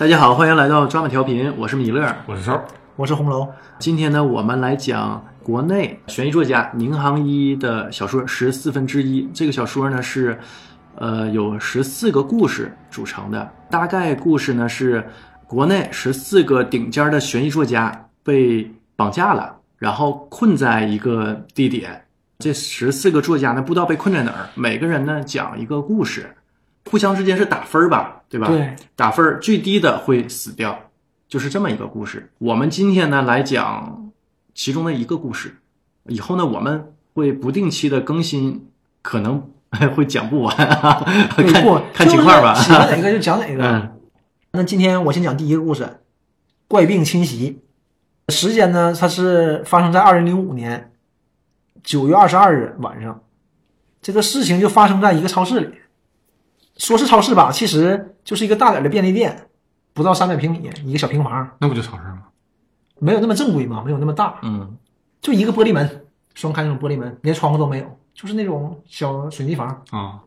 大家好，欢迎来到抓马调频，我是米勒。我是超，我是红楼。今天呢，我们来讲国内悬疑作家宁杭一的小说《十四分之一》。这个小说呢是，呃，有十四个故事组成的。大概故事呢是，国内十四个顶尖的悬疑作家被绑架了，然后困在一个地点。这十四个作家呢，不知道被困在哪儿，每个人呢讲一个故事，互相之间是打分儿吧，对吧？对，打分儿最低的会死掉，就是这么一个故事。我们今天呢来讲其中的一个故事，以后呢我们会不定期的更新，可能会讲不完，看不看情况吧。就是喜欢哪个就讲哪个。嗯那今天我先讲第一个故事，怪病侵袭。时间呢，它是发生在二零零五年九月二十二日晚上。这个事情就发生在一个超市里，说是超市吧，其实就是一个大点的便利店，不到三百平米，一个小平房，那不就超市吗？没有那么正规嘛，没有那么大，嗯就一个玻璃门，双开那种玻璃门，连窗户都没有，就是那种小水泥房。啊，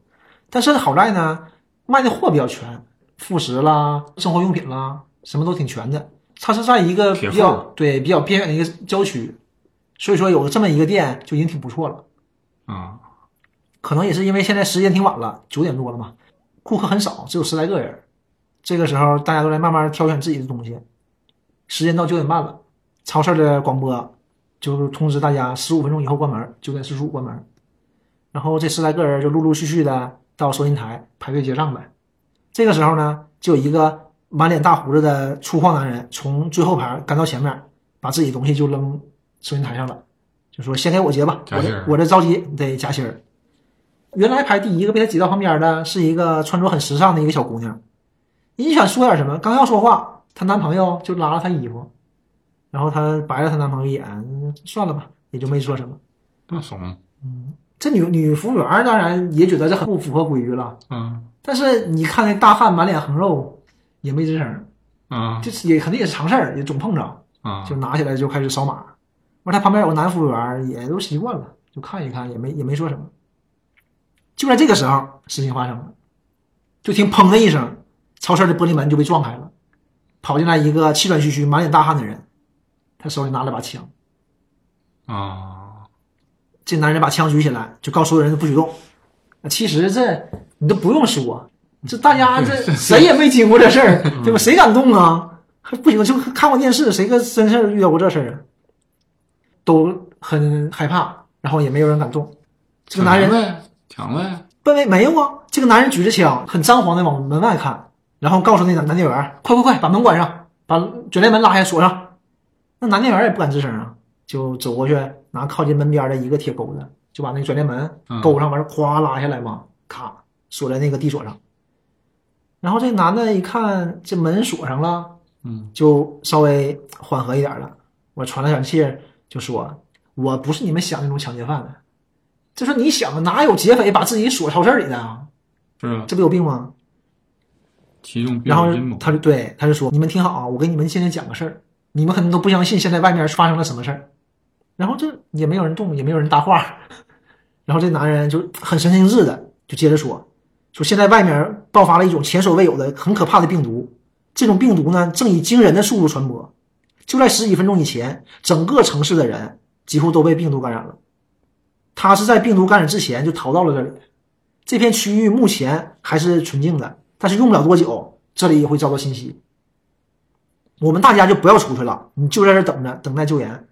但是好在呢，卖的货比较全，副食啦、生活用品啦，什么都挺全的。它是在一个比较对比较边远的一个郊区，所以说有这么一个店就已经挺不错了。啊，可能也是因为现在时间挺晚了，九点多了嘛，顾客很少，只有十来个人。这个时候大家都在慢慢挑选自己的东西。时间到九点半了，超市的广播就通知大家十五分钟以后关门，九点四十五关门。然后这十来个人就陆陆续续的到收银台排队结账呗。这个时候呢，就有一个满脸大胡子的粗犷男人从最后排赶到前面，把自己东西就扔收银台上了，就说：“先给我结吧，我这我这着急得夹心儿。”原来排第一个被他挤到旁边的是一个穿着很时尚的一个小姑娘，你想说点什么，刚要说话，她男朋友就拉了她衣服，然后她白了她男朋友一眼，嗯算了吧，也就没说什么。那怂，嗯这女女服务员当然也觉得这很不符合规矩了，嗯但是你看那大汉满脸横肉，也没吱声，啊这也肯定也是常事儿，也总碰着，啊就拿起来就开始扫码。完，他旁边有个男服务员，也都习惯了，就看一看，也没也没说什么。就在这个时候，事情发生了，就听砰的一声，超市的玻璃门就被撞开了，跑进来一个气喘吁吁、满脸大汗的人，他手里拿了把枪。啊，这男人把枪举起来，就告诉所有人不许动。其实这你都不用说，这大家这谁也没经过这事儿，对吧？谁敢动啊？还不行，就看过电视，谁个真事儿遇到过这事儿啊？都很害怕，然后也没有人敢动。这个男人呗，抢呗，奔没没有啊？这个男人举着枪，很张狂的往门外看，然后告诉那男男店员：“快快快，把门关上，把卷帘门拉下，锁上。”那男店员也不敢吱声啊，就走过去拿靠近门边的一个铁钩子，就把那个卷帘门嗯勾上，完事儿咵拉下来嘛，咔锁在那个地锁上。然后这男的一看这门锁上了，嗯就稍微缓和一点了。我喘了喘气，就说：“我不是你们想那种抢劫犯的。”就说你想啊，哪有劫匪把自己锁超市里的啊？是啊，这不有病吗？其中然后他就对他就说：“你们听好啊，我给你们现在讲个事儿，你们可能都不相信现在外面发生了什么事儿。”然后这也没有人动，也没有人搭话。然后这男人就很神经质的就接着说：“说现在外面爆发了一种前所未有的很可怕的病毒，这种病毒呢正以惊人的速度传播。就在十几分钟以前，整个城市的人几乎都被病毒感染了。他是在病毒感染之前就逃到了这里。这片区域目前还是纯净的，但是用不了多久，这里也会遭到侵袭。我们大家就不要出去了，你就在这等着，等待救援。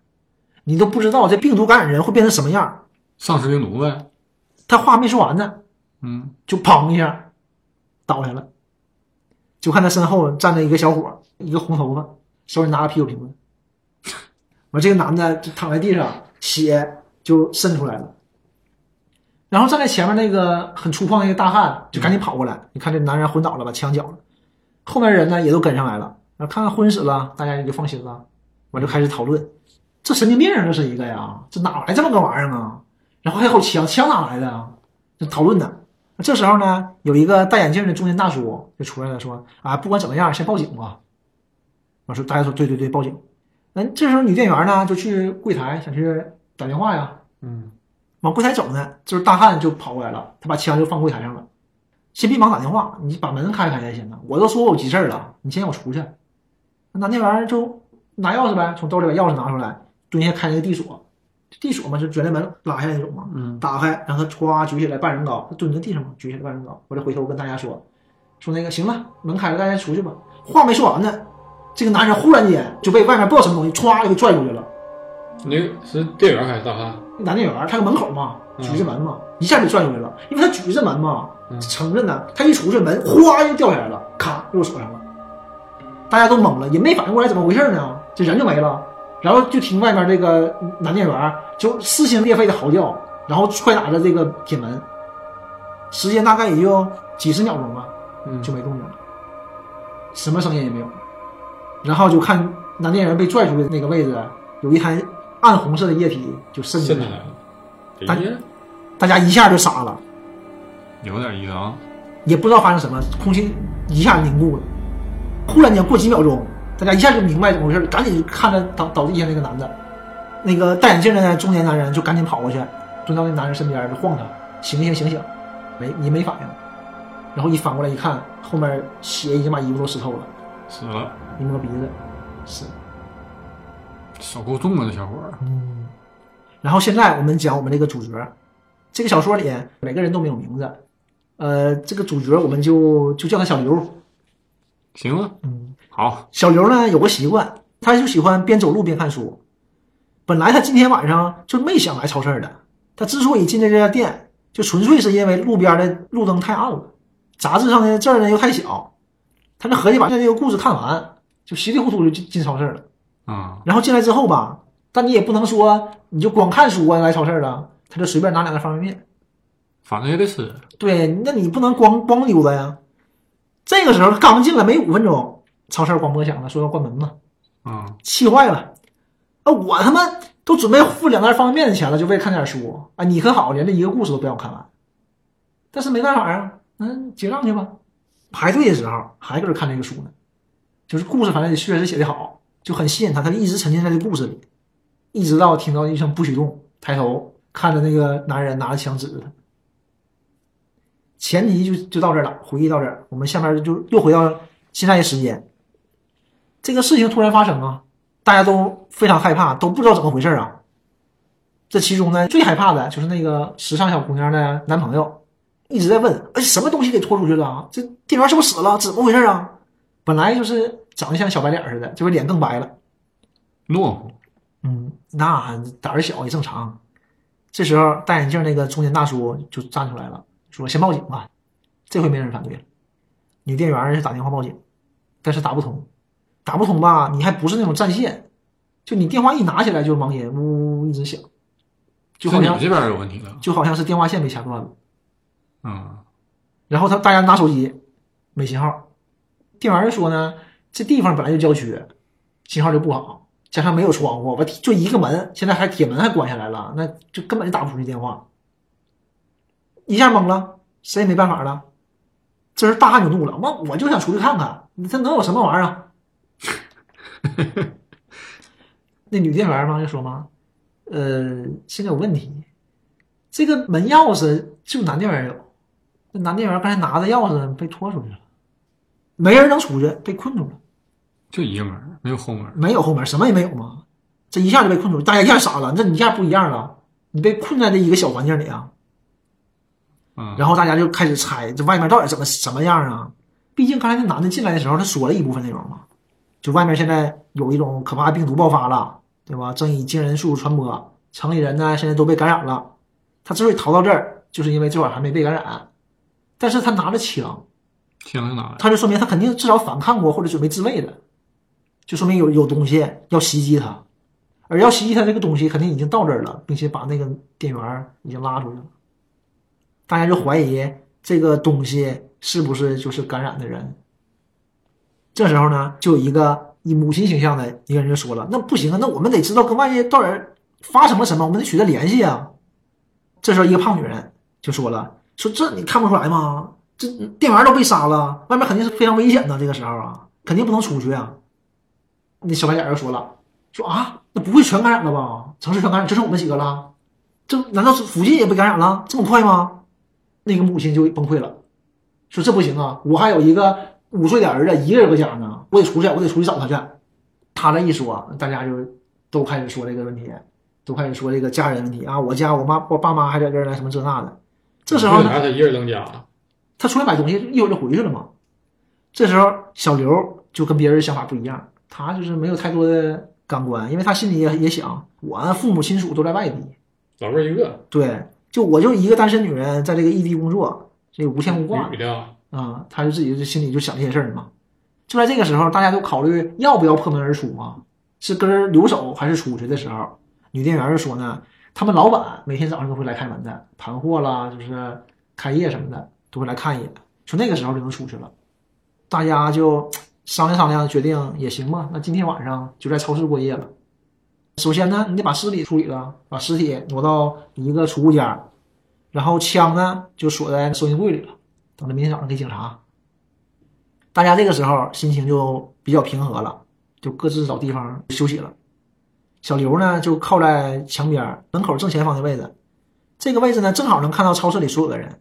你都不知道这病毒感染人会变成什么样。丧尸病毒呗，他话没说完呢，嗯就砰一下倒下了。就看他身后站着一个小伙，一个红头发，手里拿个啤酒瓶子。完，这个男的就躺在地上，血就渗出来了。然后站在前面那个很粗犷的一个大汉就赶紧跑过来，你看这男人昏倒了，把枪缴了。后面人呢也都跟上来了，然后看看昏死了，大家也就放心了。我就开始讨论，这神经病啊，这是一个呀，这哪来这么个玩意儿啊？然后还有枪，枪哪来的啊？就讨论呢。这时候呢，有一个戴眼镜的中年大叔就出来了，说：“啊，不管怎么样，先报警吧。”我说：“大家说对对对，报警。”那，这时候女店员呢就去柜台想去打电话呀，嗯往柜台走呢，就是大汉就跑过来了，他把枪就放柜台上了。先别忙打电话，你把门开开才行啊！我都说我有急事儿了，你先让我出去。那玩意儿就拿钥匙呗，从兜里把钥匙拿出来，蹲下开那个地锁，地锁嘛，就卷帘门拉下来那种嘛，嗯打开，然后他歘举起来半人高，他蹲在地上嘛，举起来半人高。我就回头跟大家说，说那个行了，门开了，大家出去吧。话没说完呢，这个男人忽然间就被外面不知道什么东西歘就给拽出去了。那个是店员还是大汉？男店员他搁门口嘛，嗯举着门嘛，一下就拽出来了，因为他举着门嘛，嗯撑着呢，他一出去门哗就掉下来了，咔又锁上了，大家都懵了，也没反应过来怎么回事呢，这人就没了，然后就听外面这个男店员就撕心裂肺的嚎叫，然后踹打着这个铁门，时间大概也就几十秒钟吧，嗯，就没动静了，什么声音也没有，然后就看男店员被拽出去的那个位置有一滩暗红色的液体就渗进来了。大大家一下就傻了，有点意思啊。也不知道发生什么，空气一下凝固了。忽然间过几秒钟，大家一下就明白怎么回事，赶紧看着倒倒地下那个男的，那个戴眼镜的中年男人就赶紧跑过去，蹲到那男人身边就晃他，醒醒醒醒，没你没反应，然后一反过来一看，后面血已经把衣服都湿透了，死了，一摸鼻子，是。手够重啊，这小伙儿。嗯，然后现在我们讲我们这个主角，这个小说里每个人都没有名字，呃，这个主角我们就就叫他小刘。行啊，嗯，好，小刘呢有个习惯，他就喜欢边走路边看书。本来他今天晚上就没想来超市的，他之所以进这家店，就纯粹是因为路边的路灯太暗了，杂志上的字儿呢又太小，他就合计把这个故事看完，就稀里糊涂就进进超市了。啊，然后进来之后吧，但你也不能说你就光看书啊来超市了，他就随便拿两个方便面。反正也得吃。对，那你不能光光溜达呀。这个时候刚进来没五分钟，超市广播响了，说要关门了，啊，气坏了。啊，我他妈都准备付两袋方便面的钱了，就为看点书啊！你可好，连这一个故事都不让我看完。但是没办法啊，嗯，结账去吧。排队的时候还搁这看这个书呢，就是故事反正确实写的好，就很吸引他，他就一直沉浸在这故事里，一直到听到一声不许动，抬头看着那个男人拿着枪指着他。前提就就到这儿了，回忆到这儿，我们下面就又回到现在的时间。这个事情突然发生啊，大家都非常害怕，都不知道怎么回事啊。这其中呢，最害怕的就是那个时尚小姑娘的男朋友，一直在问：“哎，什么东西给拖出去了啊？这店员是不是死了？怎么回事啊？”本来就是长得像小白脸似的，这回脸更白了。懦夫。嗯，那胆儿小也正常。这时候戴眼镜那个中年大叔就站出来了，说：“先报警吧。”这回没人反对了。女店员是打电话报警，但是打不通，打不通吧？你还不是那种占线，就你电话一拿起来就是盲音，呜呜一直响，就好像你这边有问题了。就好像是电话线被掐断了。嗯，然后他大家拿手机没信号，店员说呢，这地方本来就郊区，信号就不好，加上没有窗户，我就一个门，现在还铁门还关下来了，那就根本就打不出去电话。一下懵了，谁也没办法了。这时大汉就怒了，我我就想出去看看，你这能有什么玩意儿啊？那女店员嘛就说嘛，呃，现在有问题，这个门钥匙就男店员有。那男店员刚才拿着钥匙被拖出去了，没人能出去，被困住了，就一个门，没有后门。没有后门，什么也没有嘛，这一下就被困住，大家一下傻了，那你一下不一样了，你被困在这一个小环境里啊，嗯，然后大家就开始猜这外面到底怎么什么样啊？毕竟刚才那男的进来的时候，他说了一部分内容嘛，就外面现在有一种可怕的病毒爆发了，对吧？正以惊人速度传播，城里人呢现在都被感染了。他之所以逃到这儿，就是因为这会儿还没被感染，但是他拿着枪，枪是哪来？他就说明他肯定至少反抗过或者准备自卫的，就说明有有东西要袭击他，而要袭击他这个东西肯定已经到这儿了，并且把那个店员已经拉出去了。大家就怀疑这个东西是不是就是感染的人。这时候呢，就有一个以母亲形象的一个人就说了：“那不行啊，那我们得知道跟外界到底发生了什么，我们得取得联系啊。”这时候，一个胖女人就说了：“说这你看不出来吗？这店员都被杀了，外面肯定是非常危险的。这个时候啊，肯定不能出去啊。”那小白脸又说了：“说啊，那不会全感染了吧？城市全感染，就剩我们几个了。这难道是附近也被感染了？这么快吗？”那个母亲就崩溃了，说：“这不行啊，我还有一个五岁的儿子，一个人搁家呢。我得出去，我得出去找他去。他这一说，大家就都开始说这个问题，都开始说这个家人问题啊，我家我妈我爸妈还在这儿呢，什么这那的。这时候呢，为啥他一人扔家？他出来买东西，一会儿就回去了嘛。这时候小刘就跟别人想法不一样，他就是没有太多的感官，因为他心里也也想，我父母亲属都在外地，老妹儿一个，对，就我就一个单身女人在这个异地工作，这个无牵无挂。女的，啊，他就自己就心里就想这些事儿嘛。就在这个时候，大家都考虑要不要破门而出嘛，是跟人留守还是出去的时候，女店员就说呢，他们老板每天早上都会来开门的，盘货啦，就是开业什么的都会来看一眼，说那个时候就能出去了。大家就商量商量，决定也行吧，那今天晚上就在超市过夜了。首先呢，你得把尸体处理了，把尸体挪到一个储物间，然后枪呢就锁在收银柜里了，等着明天早上给警察。大家这个时候心情就比较平和了，就各自找地方休息了。小刘呢就靠在墙边门口正前方的位置，这个位置呢正好能看到超市里所有的人。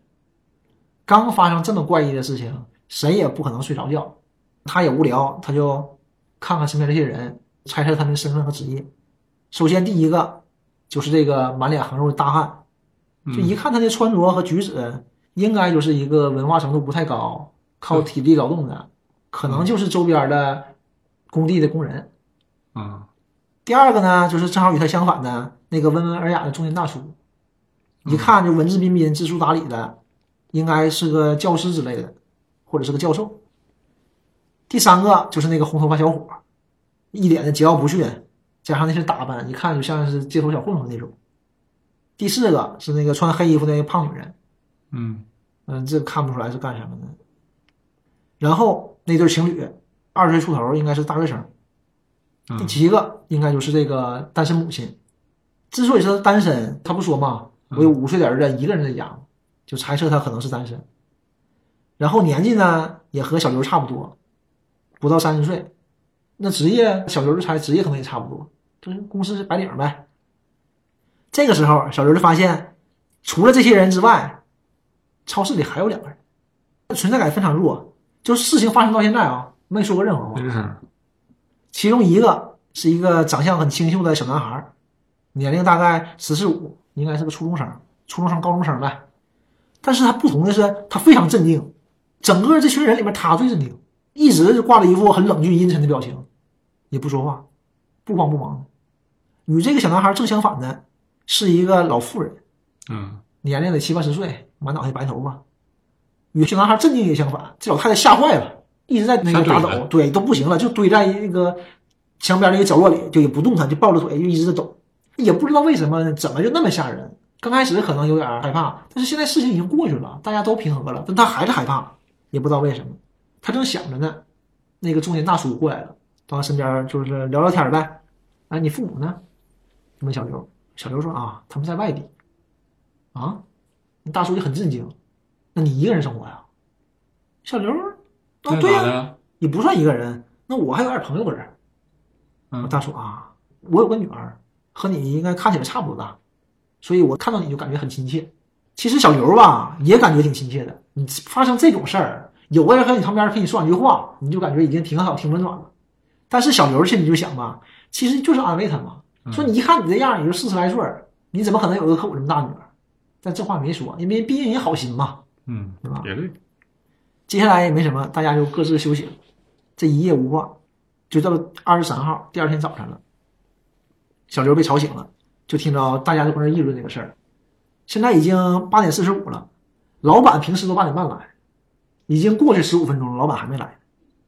刚发生这么怪异的事情，谁也不可能睡着觉。他也无聊，他就看看身边这些人，猜测他们的身份和职业。首先第一个就是这个满脸横肉的大汉，就一看他的穿着和举止，应该就是一个文化程度不太高、靠体力劳动的，可能就是周边的工地的工人。啊，第二个呢，就是正好与他相反的那个温文尔雅的中年大叔，一看就文质彬彬、知书达理的，应该是个教师之类的，或者是个教授。第三个就是那个红头发小伙，一脸的桀骜不驯，加上那身打扮，一看就像是街头小混混那种。第四个是那个穿黑衣服那个胖女人，嗯，嗯，这看不出来是干什么的。然后那对情侣，二十岁出头，应该是大学生。第嗯七个应该就是这个单身母亲。之所以是单身，他不说嘛，我有五岁的儿子一个人在家，就猜测他可能是单身。然后年纪呢也和小刘差不多，不到三十岁。那职业小刘就猜职业可能也差不多，就是公司是白领呗。这个时候，小刘就发现，除了这些人之外，超市里还有两个人，存在感非常弱。就是事情发生到现在啊，没说过任何话。其中一个是一个长相很清秀的小男孩，年龄大概十四五，应该是个初中生，初中生、高中生呗。但是他不同的是，他非常镇定，整个这群人里面他最镇定，一直就挂着一副很冷峻阴沉的表情，也不说话，不慌不忙的。与这个小男孩正相反的是一个老妇人，嗯，年龄得七八十岁，满脑袋白头发。与小男孩镇定也相反，这老太太吓坏了，一直在那个打抖对，都不行了，就堆在那个墙边那个角落里，就也不动弹，就抱着腿就一直在抖，也不知道为什么，怎么就那么吓人。刚开始可能有点害怕，但是现在事情已经过去了，大家都平和了，但他还是害怕，也不知道为什么。他正想着呢，那个中年大叔过来了，到他身边就是聊聊天呗。哎，你父母呢？问小刘。小刘说啊，他们在外地。啊，那大叔就很震惊。那你一个人生活呀？小刘，啊，对呀、咋的？也不算一个人。那我还有点朋友搁这儿。嗯大叔啊，我有个女儿，和你应该看起来差不多大，所以我看到你就感觉很亲切。其实小刘吧，也感觉挺亲切的。你发生这种事儿，有个人和你旁边陪你说两句话，你就感觉已经挺好、挺温暖了。但是小刘心里就想吧，其实就是安慰他嘛，说你一看你这样也就四十来岁儿，你怎么可能有个和我这么大女儿？但这话没说，因为毕竟人好心嘛。嗯对吧，也对，接下来也没什么，大家就各自休息了。这一夜无话，就到二十三号第二天早上了。小刘被吵醒了，就听着大家都搁那议论这个事儿。现在已经八点四十五了，老板平时都八点半来，已经过去十五分钟了，老板还没来，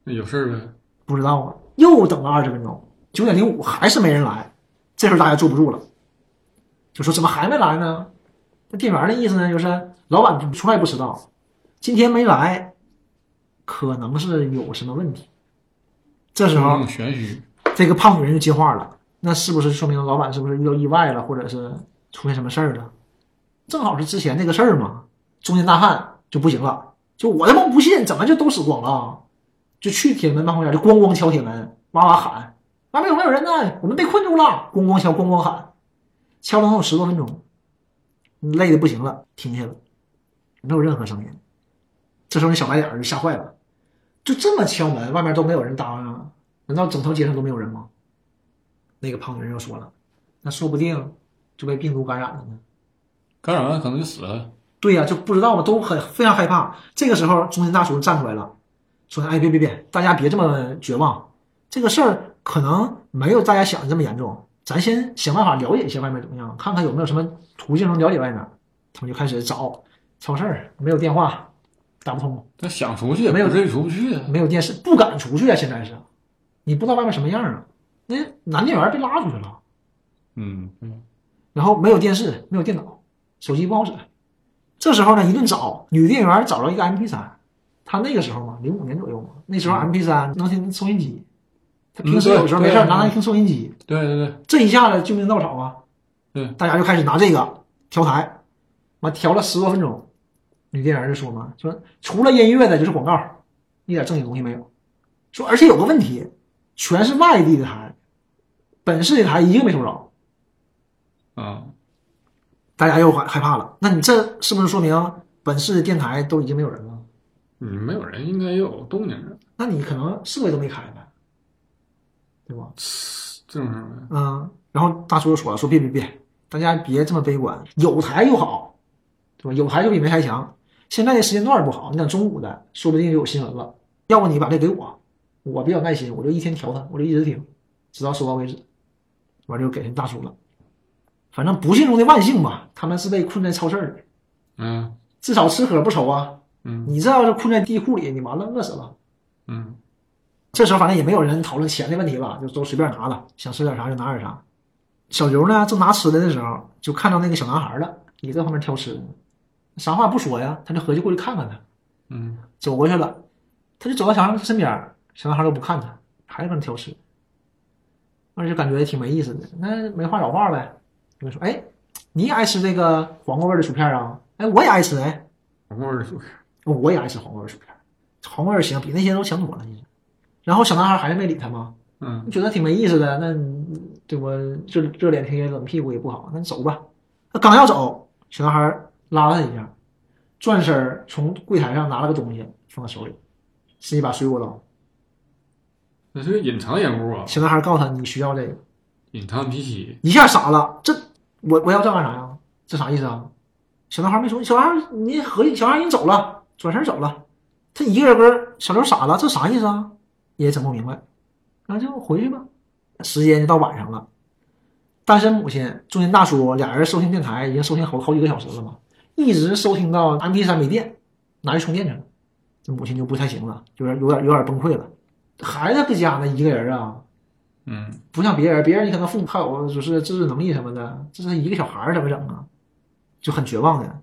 那有事儿呗？不知道啊。又等了二十分钟，九点零五还是没人来。这时候大家坐不住了，就说怎么还没来呢？那店员的意思呢，就是老板从来不迟到，今天没来，可能是有什么问题。这时候嗯，玄虚，这个胖女人就接话了，那是不是说明老板是不是遇到意外了，或者是出现什么事儿了？正好是之前那个事儿嘛。中年大汉就不行了，就我他妈不信，怎么就都死光了？就去铁门办公室，就咣咣敲铁门，哇哇喊：“外面有没有人呢？我们被困住了！”咣咣敲，咣咣喊，敲了能有十多分钟，累的不行了，停下了，没有任何声音。这时候那小白脸就吓坏了，就这么敲门，外面都没有人答应，难道整条街上都没有人吗？那个胖女人又说了，那说不定就被病毒感染了呢。感染完可能就死了。对呀、就不知道嘛，都很非常害怕。这个时候，中心大叔站出来了，说：“哎，别别别，大家别这么绝望，这个事儿可能没有大家想的这么严重。咱先想办法了解一下外面怎么样，看看有没有什么途径能了解外面。”他们就开始找超市，没有电话，打不通，他想出去也没有不至于出不去啊。没有电视，不敢出去啊。现在是，你不知道外面什么样啊。那男店员被拉出去了，嗯嗯然后没有电视，没有电脑，手机不好使。这时候呢，一顿找，女店员找着一个 MP 三，她那个时候嘛，零五年左右嘛，那时候 MP 三能听收音机，她平时有时候没事拿来听收音机，对对对，这一下子救命稻草啊！对大家就开始拿这个调台，完调了十多分钟，女店员就说嘛，说除了音乐的就是广告，一点正经东西没有。说而且有个问题，全是外地的台，本市的台一个没收着。啊，大家又害害怕了。那你这是不是说明本市的电台都已经没有人了？嗯，没有人应该也有动静的，那你可能设备都没开呗，对吧？正常呗。嗯。然后大叔又说了，说别别别，大家别这么悲观，有台就好，对吧？有台就比没台强。现在的时间段不好，你等中午的，说不定就有新闻了。要不你把这给我，我比较耐心，我就一天调它，我就一直听，直到收到为止。完就给人大叔了。反正不幸中的万幸吧，他们是被困在超市里，嗯至少吃喝不愁啊。嗯你这要是困在地库里，你完了饿死了。嗯这时候反正也没有人讨论钱的问题了，就都随便拿了，想吃点啥就拿点啥。小刘呢正拿吃的的时候，就看到那个小男孩了，也在旁边挑吃的，啥话不说呀，他就合计过去看看他。嗯走过去了，他就走到小男孩身边，小男孩都不看他，还搁那挑吃，而且感觉挺没意思的。那没话找话呗，就说：“哎，你也爱吃这个黄瓜味的薯片啊？哎，我也爱吃，哎，黄瓜味的薯片。我也爱吃黄瓜味薯片，黄瓜味儿行，比那些都强多了。其实，然后小男孩还是没理他嘛，嗯觉得挺没意思的，那你对我这热脸贴冷屁股也不好，那你走吧。他刚要走，小男孩拉了他一下，转身儿从柜台上拿了个东西放在手里，是一把水果刀。那是个隐藏人物啊，小男孩告诉他你需要这个，隐藏 P 七。一下傻了，这我我要这干啥呀？这啥意思啊？小男孩没说，小孩你合计，小男孩人走了，转身走了，他一个人跟小刘傻了，这啥意思啊？也整不明白，那就回去吧。时间就到晚上了，单身母亲、中年大叔俩人收听电台已经收听好好几个小时了嘛，一直收听到 MP 三没电，拿去充电去了。这母亲就不太行了，就是有点有点崩溃了。孩子搁家呢，一个人啊，嗯不像别人，别人你可能父母还有就是自制能力什么的，这是一个小孩儿怎么整啊？就很绝望的。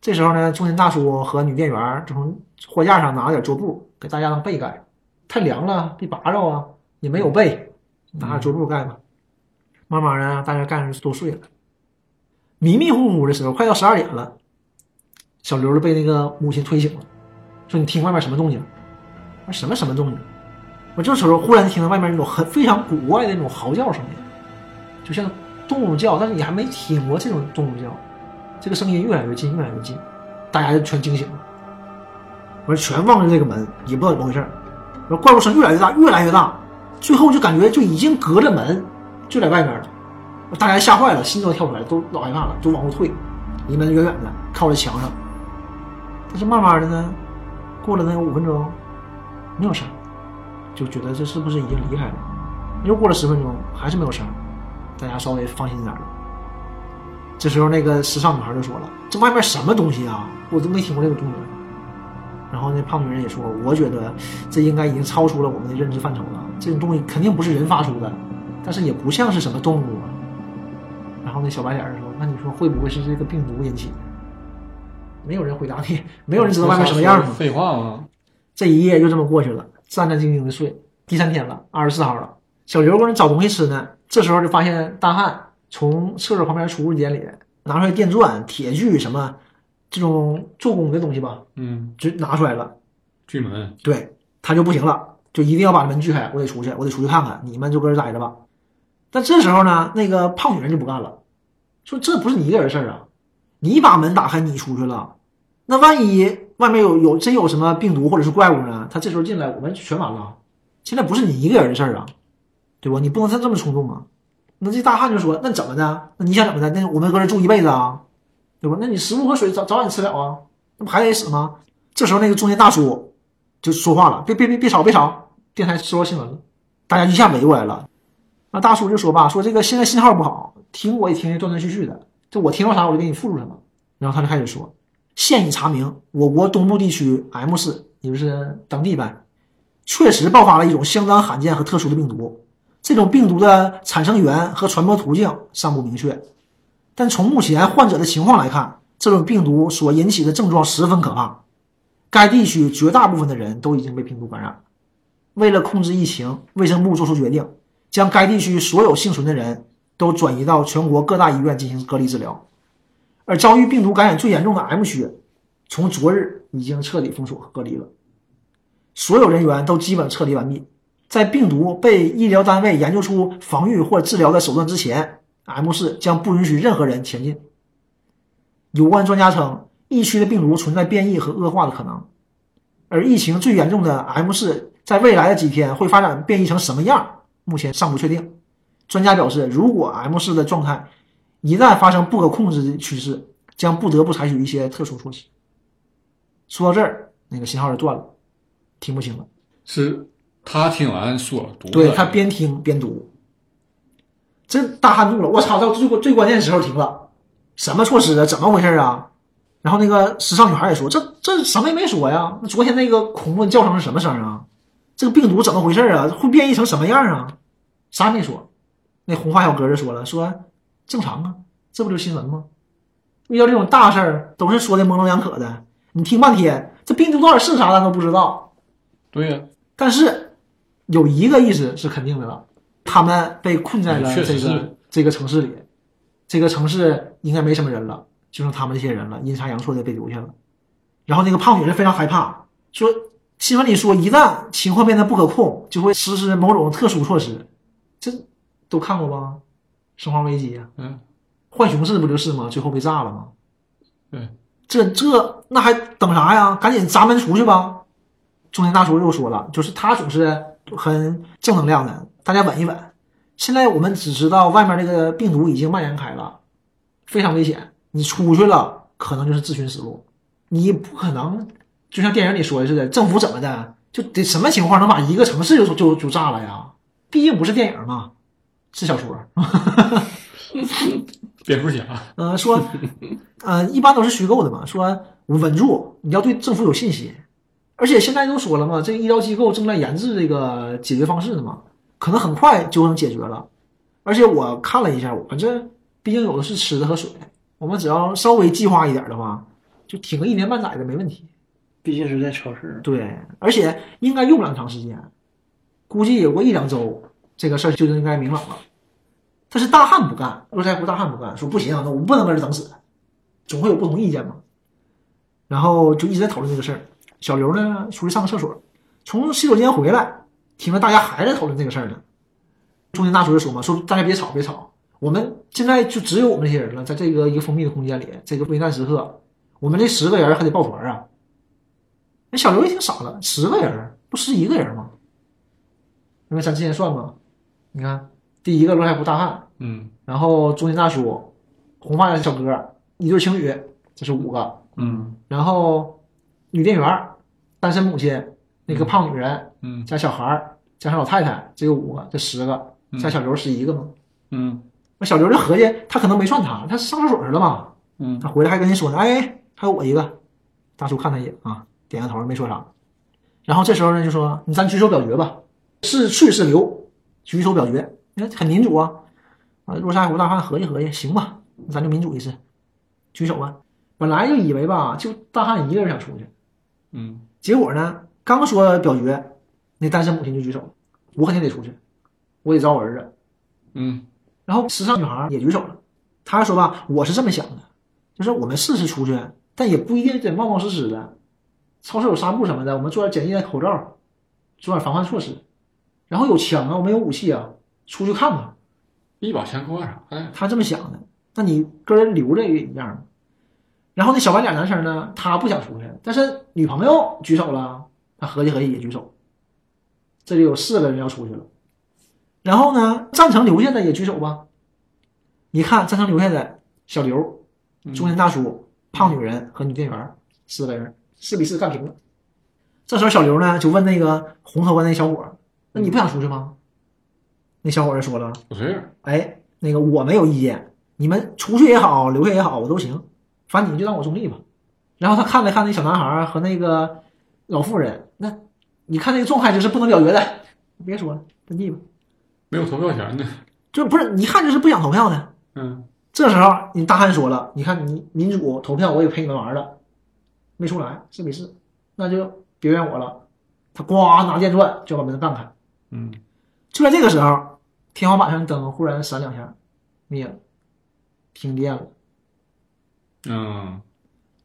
这时候呢，中年大叔和女店员就从货架上拿了点桌布给大家当被盖，太凉了，被拔着啊，也没有被，拿点桌布盖吧。慢慢的，大家盖上都睡了。迷迷糊糊的时候，快到十二点了，小刘就被那个母亲推醒了，说：“你听外面什么动静？”我说：“什么什么动静？”我这时候忽然听到外面那种很非常古怪的那种嚎叫声音，就像动物叫，但是你还没听过这种动物叫，这个声音越来越近，越来越近，大家就全惊醒了。我说全望着这个门，也不知道怎么回事。我说怪物声越来越大，越来越大，最后就感觉就已经隔着门就在外面了。大家吓坏了，心都跳出来，都老害怕了，都往后退，离门远远的靠在墙上。但是慢慢的呢，过了那五分钟，没有声。就觉得这是不是已经离开了？又过了十分钟，还是没有声儿，大家稍微放心点。这时候，那个时尚女孩就说了：“这外面什么东西啊？我都没听过这个动静。”然后那胖女人也说：“我觉得这应该已经超出了我们的认知范畴了。这种东西肯定不是人发出的，但是也不像是什么动物啊。”然后那小白脸儿说：“那你说会不会是这个病毒引起的？”没有人回答你，没有人知道外面什么样嘛。废话吗？这一夜就这么过去了，战战兢兢的睡。第三天了，二十四号了，小刘搁那找东西吃呢。这时候就发现大汉从厕所旁边储物间里拿出来电钻、铁锯什么这种做工的东西吧，嗯，就拿出来了。锯门。对他就不行了，就一定要把门锯开，我得出去，我得出去看看，你们就搁这待着吧。但这时候呢，那个胖女人就不干了，说这不是你一个人事儿啊，你把门打开，你出去了，那万一外面有有真有什么病毒或者是怪物呢？他这时候进来，我们全完了。现在不是你一个人的事儿啊，对吧？你不能这这么冲动啊。那这大汉就说：“那怎么的？那你想怎么的？那我们搁这住一辈子啊，对吧？那你食物和水早早晚吃了啊，那不还得死吗？”这时候那个中年大叔就说话了：“别别别别吵别吵，电台说新闻了。”大家一下围过来了。那大叔就说吧：“说这个现在信号不好，听我也听得断断续续的，这我听到啥我就给你复述什么。”然后他就开始说：“现已查明，我国东部地区 M 市，也就是当地呗，确实爆发了一种相当罕见和特殊的病毒。这种病毒的产生源和传播途径尚不明确，但从目前患者的情况来看，这种病毒所引起的症状十分可怕。该地区绝大部分的人都已经被病毒感染。为了控制疫情，卫生部作出决定，将该地区所有幸存的人都转移到全国各大医院进行隔离治疗。而遭遇病毒感染最严重的 M 区，从昨日已经彻底封锁和隔离了，所有人员都基本撤离完毕。在病毒被医疗单位研究出防御或治疗的手段之前，M 市将不允许任何人前进。有关专家称，疫区的病毒存在变异和恶化的可能，而疫情最严重的 M 市在未来的几天会发展变异成什么样，目前尚不确定。专家表示，如果 M 市的状态一旦发生不可控制的趋势，将不得不采取一些特殊措施。说到这儿，那个信号就断了，听不清了。是他听完说读，对他边听边读，这大汉怒了，我操！到最最关键的时候停了，什么措施啊？怎么回事啊？然后那个时尚女孩也说：“这这什么也没说呀？那昨天那个恐怖叫声是什么声啊？这个病毒怎么回事啊？会变异成什么样啊？啥也没说。”那红发小哥就说了：“说正常啊，这不就是新闻吗？遇到这种大事儿都是说的模棱两可的，你听半天，这病毒到底是啥咱都不知道。对呀、但是有一个意思是肯定的了，他们被困在了这个这个城市里，这个城市应该没什么人了，就剩他们这些人了，阴差阳错的被留下了。然后那个胖女人非常害怕，说新闻里说一旦情况变得不可控，就会实施某种特殊措施。这都看过吧？生化危机呀、嗯，浣熊市不就是吗？最后被炸了吗？对，这这那还等啥呀？赶紧砸门出去吧！中年大叔又说了，就是他总是很正能量的，大家稳一稳。现在我们只知道外面这个病毒已经蔓延开了，非常危险。你出去了，可能就是自寻死路。你不可能就像电影里说的似的，政府怎么的，就得什么情况能把一个城市就就就炸了呀？毕竟不是电影嘛，是小说。蝙蝠侠，呃，说，呃，一般都是虚构的嘛。说稳住，你要对政府有信心。而且现在都说了嘛，这个医疗机构正在研制这个解决方式呢嘛，可能很快就能解决了。而且我看了一下，我们这毕竟有的是吃的和水，我们只要稍微计划一点的话，就挺个一年半载的没问题。毕竟是在超市。对，而且应该用不了长时间，估计有个一两周，这个事儿就应该明朗了。但是大汉不干，络腮胡大汉不干，说不行，那我们不能搁这等死，总会有不同意见嘛。然后就一直在讨论这个事儿。小刘呢出去上个厕所，从洗手间回来，听着大家还在讨论这个事儿呢。中年大叔就说嘛，说大家别吵别吵，我们现在就只有我们这些人了，在这个一个封闭的空间里，这个危难时刻，我们这十个人还得抱团啊。那小刘一听傻了，十个人不十一个人吗？因为咱之前算嘛，你看第一个罗海湖大汉，嗯。然后中年大叔，红发小哥，一对情侣，这是五个，嗯。然后女店员、单身母亲、那个胖女人嗯。加小孩儿加上老太太，这有五个，这十个，加小刘十一个嘛。嗯。那小刘就合计，他可能没算他，他上厕所去了嘛，嗯。他回来还跟人说呢，哎，还有我一个。大叔看他一眼啊，点个头，没说啥。然后这时候呢，就说你咱举手表决吧，是去是留，举手表决，你看很民主啊。啊，若沙湖大汉合计合计，行吧，那咱就民主一次，举手吧。本来就以为吧，就大汉一个人想出去，嗯结果呢，刚说表决，那单身母亲就举手了，我肯定得出去，我得找我儿子。嗯然后时尚女孩也举手了，她说吧，我是这么想的，就是我们试试出去，但也不一定得冒冒失失的。超市有纱布什么的，我们做点简易的口罩，做点防范措施。然后有枪啊，我们有武器啊，出去看看。一把枪够干啥呀？他这么想的，那你跟人留着也一样嘛。然后那小白脸男生呢，他不想出去，但是女朋友举手了，他合计合计也举手。这里有四个人要出去了。然后呢，赞成留下的也举手吧。你看赞成留下的小刘、中年大叔、胖女人和女店员四个人，四比四干平了。这时候小刘呢就问那个红头发那小伙儿：“那你不想出去吗？”那小伙子说了不是，：“哎，那个我没有意见，你们出去也好，留下也好，我都行，反正你就当我中立吧。”然后他看了看那小男孩和那个老妇人，那你看那个状态就是不能表决的，别说了，登记吧。没有投票权的。就不是一看就是不想投票的。嗯这时候你大汉说了，你看你民主投票我也陪你们玩了，没出来四比四，那就别怨我了。他呱拿电钻就把门干开。嗯就在这个时候，天花板上灯忽然闪两下，灭了，停电了，嗯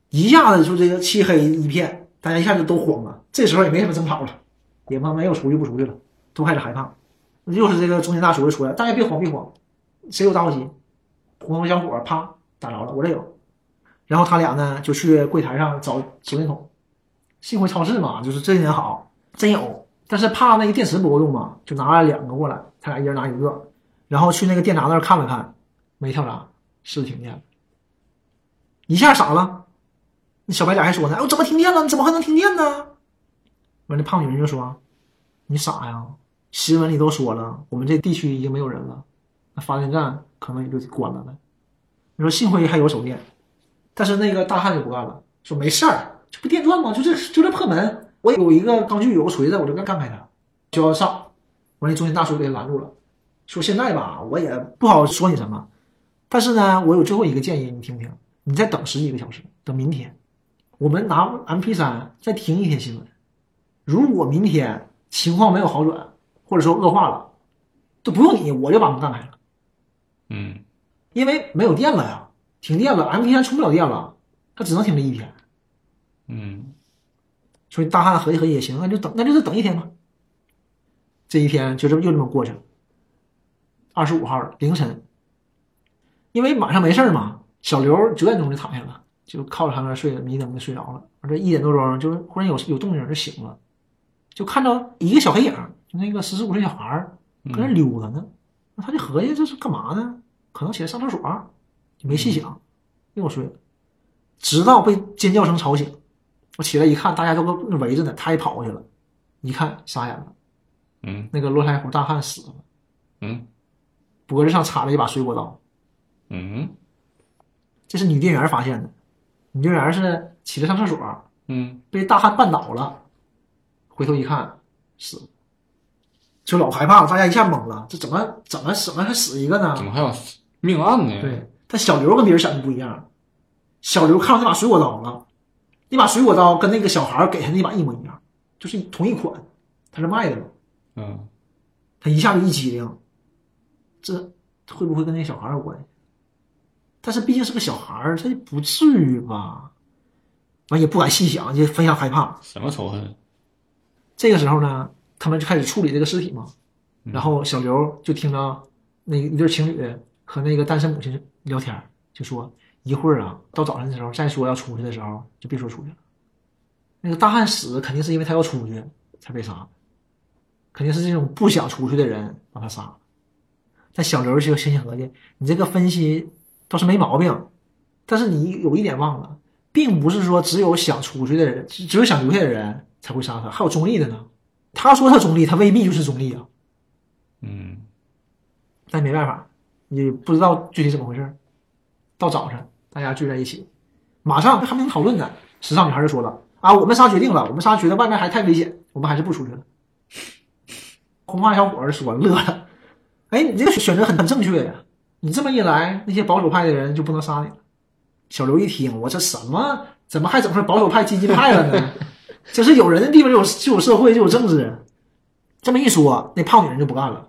一下子就这个漆黑一片，大家一下子都慌了。这时候也没什么争吵了，也慢慢又出去不出去了，都开始害怕。又是这个中年大叔就出来，大家别慌别慌，谁有打火机？红头小伙啪打着了，我这有。然后他俩呢就去柜台上找手电筒，幸亏超市嘛，就是这点好，真有。但是怕那个电池不够用嘛，就拿了两个过来，他俩一人拿一个，然后去那个电闸那儿看了看，没跳闸，是停电了，一下傻了。那小白脸还说呢：“，我怎么停电了？你怎么还能停电呢？”完，那胖女人就说：“你傻呀，新闻里都说了，我们这地区已经没有人了，那发电站可能也就关了呗。”你说幸亏还有手电，但是那个大汉就不干了，说没事儿，这不电钻吗？就这就这破门，我有一个钢锯，有个锤子，我就干干开它，就要上。完，那中年大叔给他拦住了，说：“现在吧，我也不好说你什么，但是呢，我有最后一个建议，你听听，你再等十几个小时，等明天。”我们拿 M P 三再听一天新闻，如果明天情况没有好转，或者说恶化了，都不用你，我就把门干开了，嗯。因为没有电了呀，停电了，M P 三充不了电了，它只能停这一天。嗯所以大汉合计合计也行，那就等，那就是等一天吧。这一天就这么又这么过去了。二十五号凌晨，因为晚上没事儿嘛，小刘九点钟就躺下了，就靠着他那睡了，迷瞪的睡着了。而这一点多钟，就是忽然有有动静就醒了，就看到一个小黑影，就那个十四五岁小孩儿搁那溜达呢。那他就合计这是干嘛呢？可能起来上厕所，就没细想，又睡了。直到被尖叫声吵醒，我起来一看，大家都围着呢，他也跑过去了，一看傻眼了，嗯那个络腮胡大汉死了，嗯脖子上插了一把水果刀，嗯这是女店员发现的。女店员是起来上厕所，嗯被大汉绊倒了，回头一看死了，就老害怕了，大家一下懵了，这怎么怎么怎么还死一个呢？怎么还有命案呢？，对，但小刘跟别人想的不一样，小刘看到那把水果刀了，那把水果刀跟那个小孩给他那把一模一样，就是同一款，他是卖的嘛。嗯他一下就一激灵，这会不会跟那小孩有关系？但是毕竟是个小孩儿，他也不至于吧？完也不敢细想，就非常害怕。什么仇恨？这个时候呢，他们就开始处理这个尸体嘛。嗯然后小刘就听到那一对情侣和那个单身母亲聊天，就说一会儿啊，到早晨的时候再说要出去的时候，就别说出去了。那个大汉死肯定是因为他要出去才被杀，肯定是这种不想出去的人把他杀了。但小刘就心想合计，你这个分析倒是没毛病，但是你有一点忘了，并不是说只有想出去的人，只只有想留下的人才会杀他，还有中立的呢。他说他中立，他未必就是中立啊。嗯但没办法，你不知道具体怎么回事。到早上，大家聚在一起，马上还没能讨论呢，时尚女孩就说了：“啊，我们仨决定了，我们仨觉得外面还太危险，我们还是不出去了。”红发小伙儿说乐了：“哎，你这个选择很很正确呀！你这么一来，那些保守派的人就不能杀你了。”小刘一听，我这什么？怎么还整成保守派、激进派了呢？这是有人的地方就有就有社会就有政治。这么一说，那胖女人就不干了。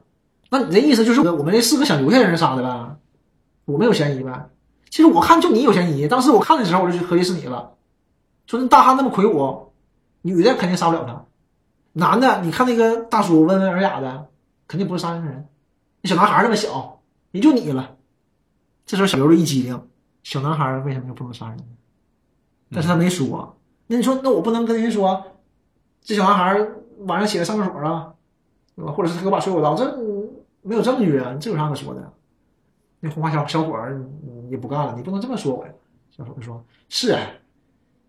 那你这意思就是我们这四个想留下的人杀的呗？我们有嫌疑呗？其实我看就你有嫌疑。当时我看的时候，我就合计是你了。说那大汉那么魁梧，女的肯定杀不了他，男的你看那个大叔温文尔雅的，肯定不是杀人的人。那小男孩那么小，也就你了。这时候小刘就一激灵，小男孩为什么就不能杀人？但是他没说。那你说，那我不能跟人说，这小男孩晚上起来上厕所了，或者是他给我把水果刀，这没有证据啊，这有啥可说的？那红发小小伙儿你也不干了，你不能这么说我呀。小伙子说：“是啊，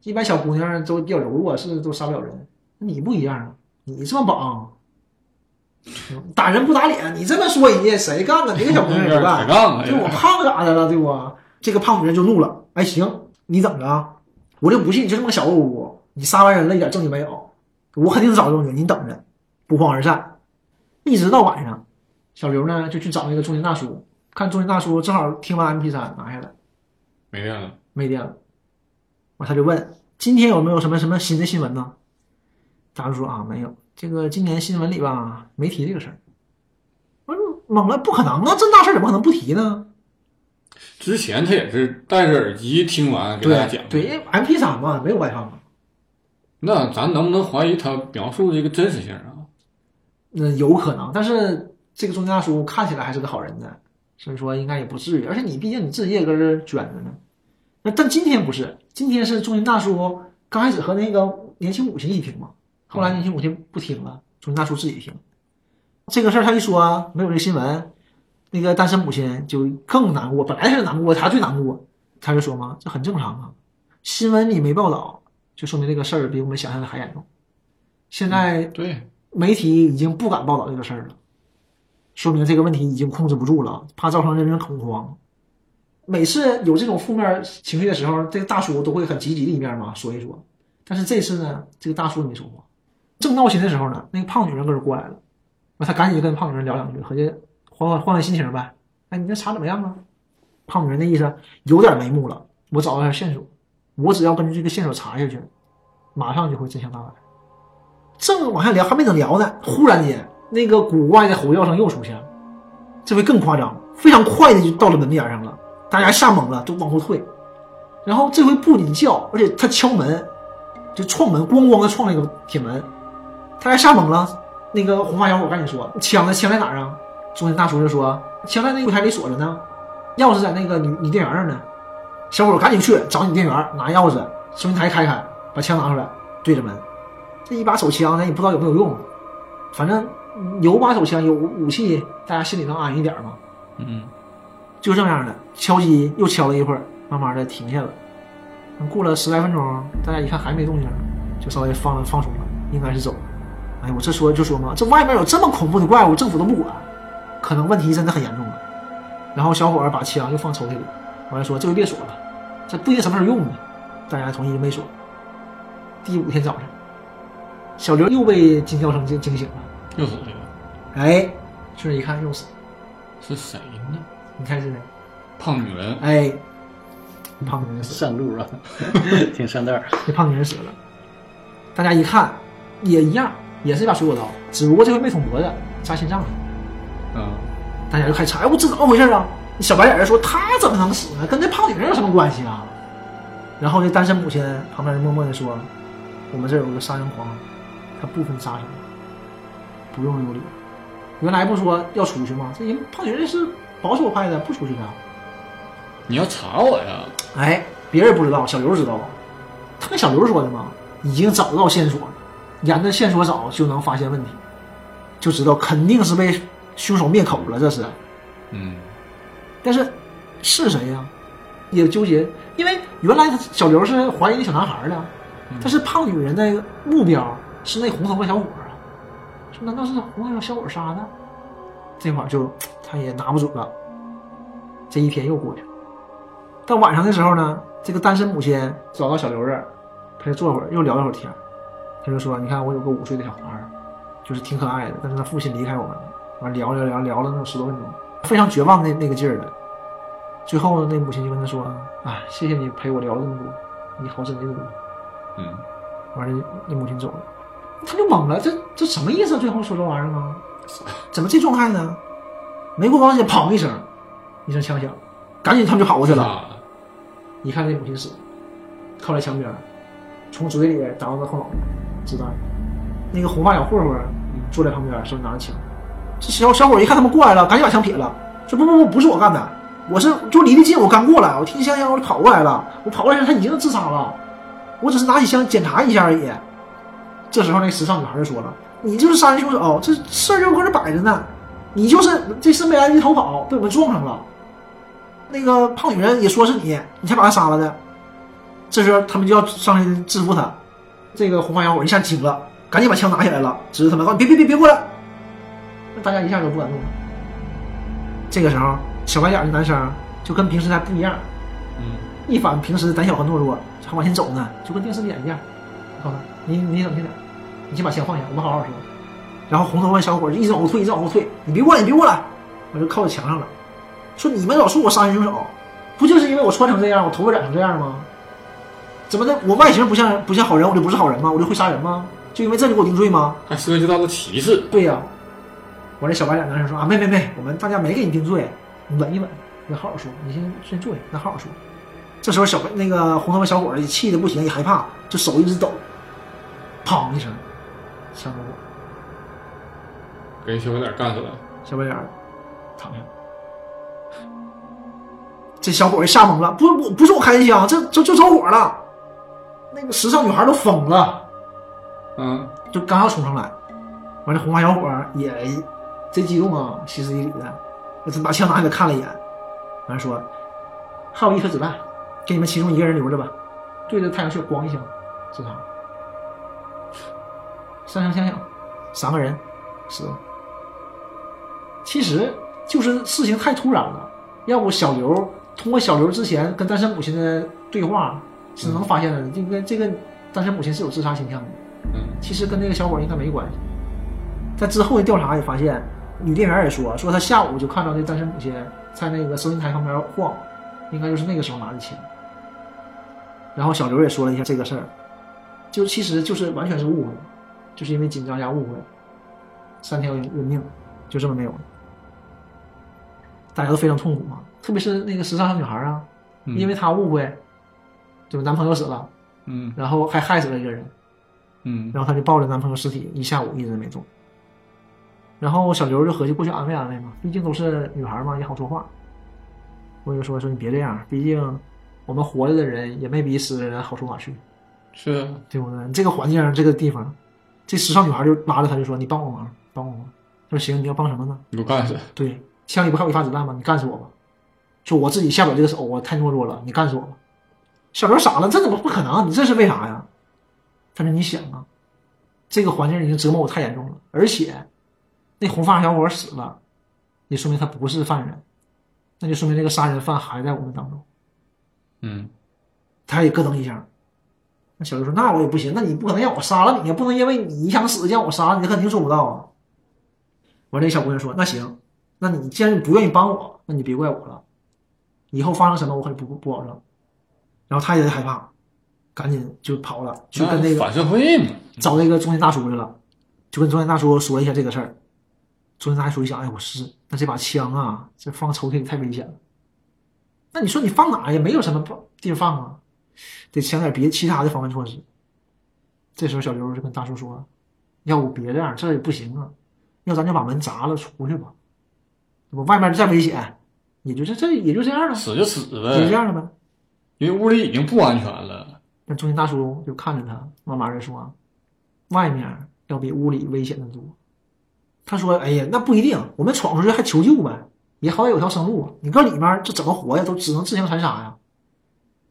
一般小姑娘都比较柔弱，是都杀不了人。你不一样啊，你这么绑，打人不打脸，你这么说人家谁干了？哪个小姑娘不抬干？杠了，对我胖咋的了？对不？这个胖女人就怒了。哎，行，你等着啊，我就不信你就这么个小恶物，你杀完人了一点证据没有，我肯定找证据，你等着，不欢而散。一直到晚上，小刘呢就去找那个中年大叔，看中间大叔正好听完 MP 三拿下来。”没电了，没电了。完他就问今天有没有什么什么新的新闻呢？大叔说啊没有，这个今年新闻里吧没提这个事儿。我说懵了，不可能啊，这么大事怎么可能不提呢？之前他也是戴着耳机听完给大家讲。对，因为 M P 三嘛，没有外放嘛。那咱能不能怀疑他描述的这个真实性啊？那有可能，但是这个中间大叔看起来还是个好人呢，所以说应该也不至于。而且你毕竟你自己也搁这儿卷着呢。那但今天不是，今天是中年大叔刚开始和那个年轻母亲一起听嘛，后来年轻母亲不听了，中年大叔自己听。这个事儿他一说没有这个新闻，那个单身母亲就更难过。本来是难过，他最难过，他就说嘛，这很正常啊，新闻你没报道，就说明这个事儿比我们想象的还严重。现在对，媒体已经不敢报道这个事儿了，说明这个问题已经控制不住了，怕造成人民恐慌。每次有这种负面情绪的时候，这个大叔都会很积极的一面嘛说一说。但是这次呢，这个大叔没说话。正闹心的时候呢，那个胖女人搁这过来了，完他赶紧就跟胖女人聊两句，合计换换换换心情呗。哎，你这查怎么样啊？胖女人的意思有点眉目了，我找到点线索，我只要根据这个线索查下去，马上就会真相大白。正往下聊，还没等聊呢，忽然间那个古怪的吼叫声又出现了，这回更夸张，非常快的就到了门边上了，大家吓懵了，都往后退。然后这回不仅叫，而且他敲门，就撞门，咣咣的撞那个铁门，大家吓懵了。那个红发小伙赶紧说：“枪呢？枪在哪儿啊？”中间大叔就说：“枪在那柜台里锁着呢，钥匙在那个女女店员那儿呢。”小伙赶紧去找女店员拿钥匙，收银台开开，把枪拿出来对着门。这一把手枪咱也不知道有没有用，反正有把手枪有武器，大家心里能安一点吗。嗯，就这样的敲击又敲了一会儿，慢慢的停下了。过了十来分钟，大家一看还没动静，就稍微放了放松了，应该是走了。哎，我这说就说嘛，这外面有这么恐怖的怪物，政府都不管，可能问题真的很严重了。然后小伙儿把枪又放抽屉里，完了说这回别锁了，这不一定什么时候用呢。大家同意没锁。第五天早上，小刘又被惊叫声惊惊醒了。又死了一个，哎，顺着一看又死了，是谁呢？你看是谁？胖女人，哎，胖女人死了，上路啊，挺上道儿。这胖女人死了。大家一看也一样，也是一把水果刀，只不过这回没捅脖子，扎心脏了。嗯，大家就开始查，哎，我这怎么回事啊？小白脸说他怎么能死呢？跟这胖女人有什么关系啊？然后这单身母亲旁边人默默的说：“我们这儿有个杀人狂，他不分杀生，不用有理。原来不说要出去吗？这人胖女人是保守派的，不出去的。你要查我呀？哎，别人不知道，小刘知道。他跟小刘说的嘛，已经找到线索了，沿着线索找就能发现问题，就知道肯定是被凶手灭口了。这是，嗯，但是是谁呀？也纠结，因为原来他小刘是怀疑那小男孩的，但是胖女人的目标是那红头发小伙难道是红头发小伙杀的？这会儿就他也拿不准了。这一天又过去了，到晚上的时候呢，这个单身母亲找到小刘这儿，陪他坐会儿，又聊一会儿天儿。他就说：“你看，我有个五岁的小孩儿，就是挺可爱的，但是他父亲离开我们了。完聊聊聊聊了能有十多分钟，非常绝望那那个劲儿的。最后那母亲就跟他说：‘啊，谢谢你陪我聊了这么多，你好真的多。’嗯，完了，那母亲走了，他就懵了，这这什么意思啊？最后说这玩意儿吗？怎么这状态呢？没过多长时间，砰一声，一声枪响，赶紧他们就跑过去了。啊，一看这母亲死了，靠在墙边，从嘴里打到他后脑袋，子弹。那个红发小混混坐在旁边，手里拿着枪。这小小伙一看他们过来了，赶紧把枪撇了，说不不不，不是我干的，我是就离得近，我刚过来，我听枪响我就跑过来了，我跑过来时他已经自杀了，我只是拿起枪检查一下而已。这时候那时尚女孩就说了：“你就是杀人凶手，这事儿就搁这摆着呢，你就是这身没来及逃跑，被我们撞上了。那个胖女人也说是你，你才把她杀了的。”这时候他们就要上去制服他，这个红发小伙一下惊了，赶紧把枪拿起来了，指着他们告诉你别别别别过来。那大家一下就不敢动了。这个时候，小白脸的男生就跟平时还不一样，嗯，一反平时胆小和懦弱，还往前走呢，就跟电视里演一样。告诉他，你你冷静点，你先把钱放下，我们好好说。然后红头发小伙就一直往后退，一直往后退，你别过来，你别过来，我就靠在墙上了，说你们老说我杀人凶手，不就是因为我穿成这样，我头发染成这样吗？怎么的？我外形不像不像好人，我就不是好人吗？我就会杀人吗？就因为这就给我定罪吗？还涉及到了歧视。对呀、我这小白脸男生说啊，没没没，我们大家没给你定罪，你稳一稳，你好好说，你先先坐下，咱好好说。这时候小白那个红头发小伙儿也气的不行，也害怕，就手一直抖，砰一声，枪着火，给小白脸干起来。小白脸躺下。这小伙儿吓懵了，不不不是我开的枪，这这就着火了。那个时尚女孩都疯了。嗯，就刚要冲上来，完了红发小伙儿也贼激动啊，歇斯底里的，就把枪拿起来看了一眼，完了说还有一颗子弹，给你们其中一个人留着吧，对着太阳穴咣一枪，自杀。三声枪响，三个人死了。其实就是事情太突然了，要不小刘通过小刘之前跟单身母亲的对话是能发现的，这个这个单身母亲是有自杀倾向的。嗯，其实跟那个小伙应该没关系。在之后的调查也发现，女店员也说，说她下午就看到这单身母亲在那个收银台旁边晃，应该就是那个时候拿的钱。然后小刘也说了一下这个事儿，就其实就是完全是误会，就是因为紧张加误会，三条人命就这么没有了。大家都非常痛苦嘛，特别是那个时尚小女孩啊，嗯因为她误会，就是男朋友死了，嗯然后还害死了一个人，嗯然后她就抱着男朋友尸体一下午一直没动。然后小刘就合计过去安慰安慰嘛，毕竟都是女孩嘛，也好说话。我就说说你别这样，毕竟我们活着的人也没比死的人好说哪去，是啊，对不对？这个环境这个地方，这时尚女孩就拉着他就说：“你帮我忙，帮我忙。”他说：“行，你要帮什么呢？”你给我干死。对，枪里不还有一发子弹吗？你干死我吧！说我自己下不了这个手，我太懦弱了，你干死我吧！小刘傻了，这怎么不可能？你这是为啥呀？他说：“你想啊，这个环境已经折磨我太严重了，而且那红发小伙死了，也说明他不是犯人，那就说明这个杀人犯还在我们当中。嗯，他也咯噔一下。那小刘说：“那我也不行，那你不可能让我杀了你呀，不能因为你想死就让我杀了你，肯定做不到啊。”完，这小姑娘说：“那行，那你既然你不愿意帮我，那你别怪我了，以后发生什么我可不不保证。”然后他也害怕，赶紧就跑了，去跟那个反社会嘛。找那个中年大叔去了，就跟中年大叔说一下这个事儿。中年大叔一想，哎，我是那这把枪啊，这放抽屉里太危险了。那你说你放哪也没有什么地方放啊，得想点别其他的防范措施。这时候小刘就跟大叔说：“要不别这样，这也不行啊，要咱就把门砸了出去吧，我外面再危险，也就这这也就这样了，死就死也就这，样了呗。”因为屋里已经不安全了。那中年大叔就看着他，慢慢的说：“外面要比屋里危险的多。”他说：“哎呀，那不一定，我们闯出去还求救呗，也好歹有条生路。啊你搁里面这怎么活呀？都只能自相残杀呀。”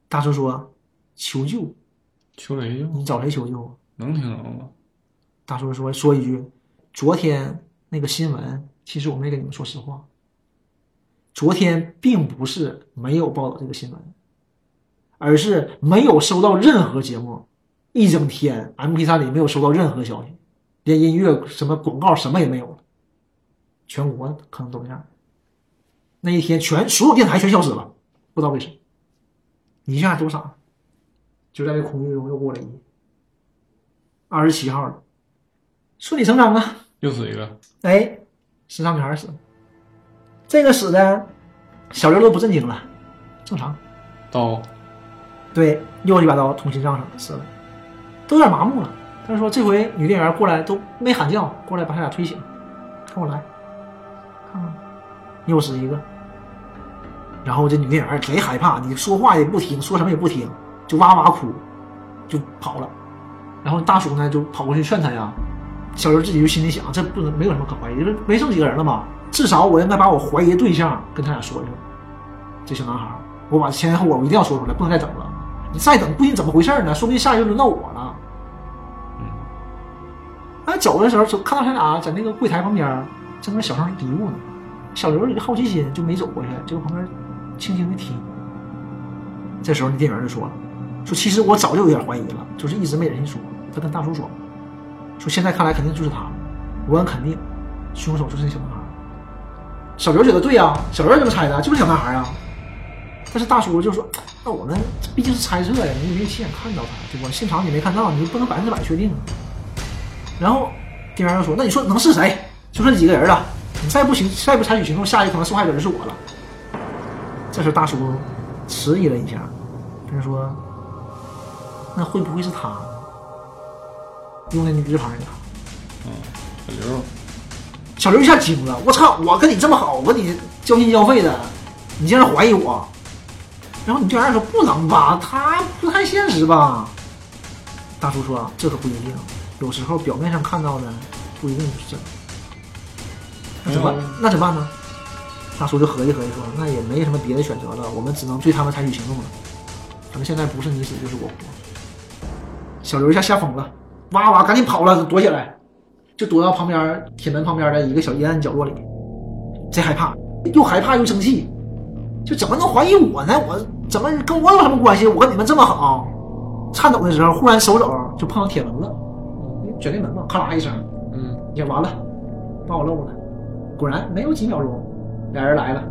大叔说：“求救，求谁救？你找谁求救啊能听着吗？？”大叔说：“说一句，昨天那个新闻，其实我没跟你们说实话。昨天并不是没有报道这个新闻，而是没有收到任何节目，一整天 MP 三里没有收到任何消息，连音乐、什么广告什么也没有了，全国可能都这样。那一天全所有电台全消失了，不知道为什么，你一下多傻，就在这恐惧中又过了一夜。二十七号了，顺理成章啊！又死一个。哎，时尚女孩死了，这个死的，小刘都不震惊了，正常。刀。对，又一把刀捅心脏上了，死了，都有点麻木了。他说这回女店员过来都没喊叫，过来把他俩推醒，跟我来，看看，又死一个。然后这女店员贼害怕，你说话也不听，说什么也不听，就哇哇哭，就跑了。然后大叔呢就跑过去劝他呀。小刘自己就心里想，这不能没有什么可怀疑，因为没剩几个人了嘛，至少我应该把我怀疑的对象跟他俩说一说。这小男孩，我把前因后果我一定要说出来，不能再等了。你再等，不一定怎么回事呢？说不定下一个轮到我了。嗯，哎，走的时候走看到他俩在那个柜台旁边正在小声嘀咕呢。小刘好奇心，就没走过去，就旁边轻轻的听。这时候那店员就说了：“说其实我早就有点怀疑了，就是一直没忍心说。”他跟大叔说。说现在看来肯定就是他，我很肯定，凶手就是那小男孩。小刘觉得对呀，小刘怎么猜的？就是小男孩啊。但是大叔就说：“那我们毕竟是猜测呀，你也没亲眼看到他，对吧？现场你没看到，你不能百分之百确定。”然后店员又说：“那你说能是谁？就剩几个人了，你再不行，再不采取行动，下一个可能受害者就是我了。”这时大叔迟疑了一下，他说：“那会不会是他？”用的女字旁的他，嗯，小刘，小刘一下惊了，我操！我跟你这么好，我跟你交心交肺的，你竟然怀疑我？然后你店员说不能吧，他不太现实吧？大叔说这可不一定，有时候表面上看到的不一定是真。那怎么办？那怎么办呢？大叔就合计合计说，那也没什么别的选择了，我们只能对他们采取行动了。反正现在不是你死就是我活。小刘一下吓疯了。哇哇，赶紧跑了，躲起来，就躲到旁边铁门旁边的一个小阴暗角落里。贼害怕，又害怕又生气，就怎么能怀疑我呢？我怎么跟我有什么关系？我跟你们这么好。颤抖的时候，忽然手肘就碰到铁门了，卷帘门嘛，咔啦一声，嗯，也完了，把我漏了。果然没有几秒钟，俩人来了，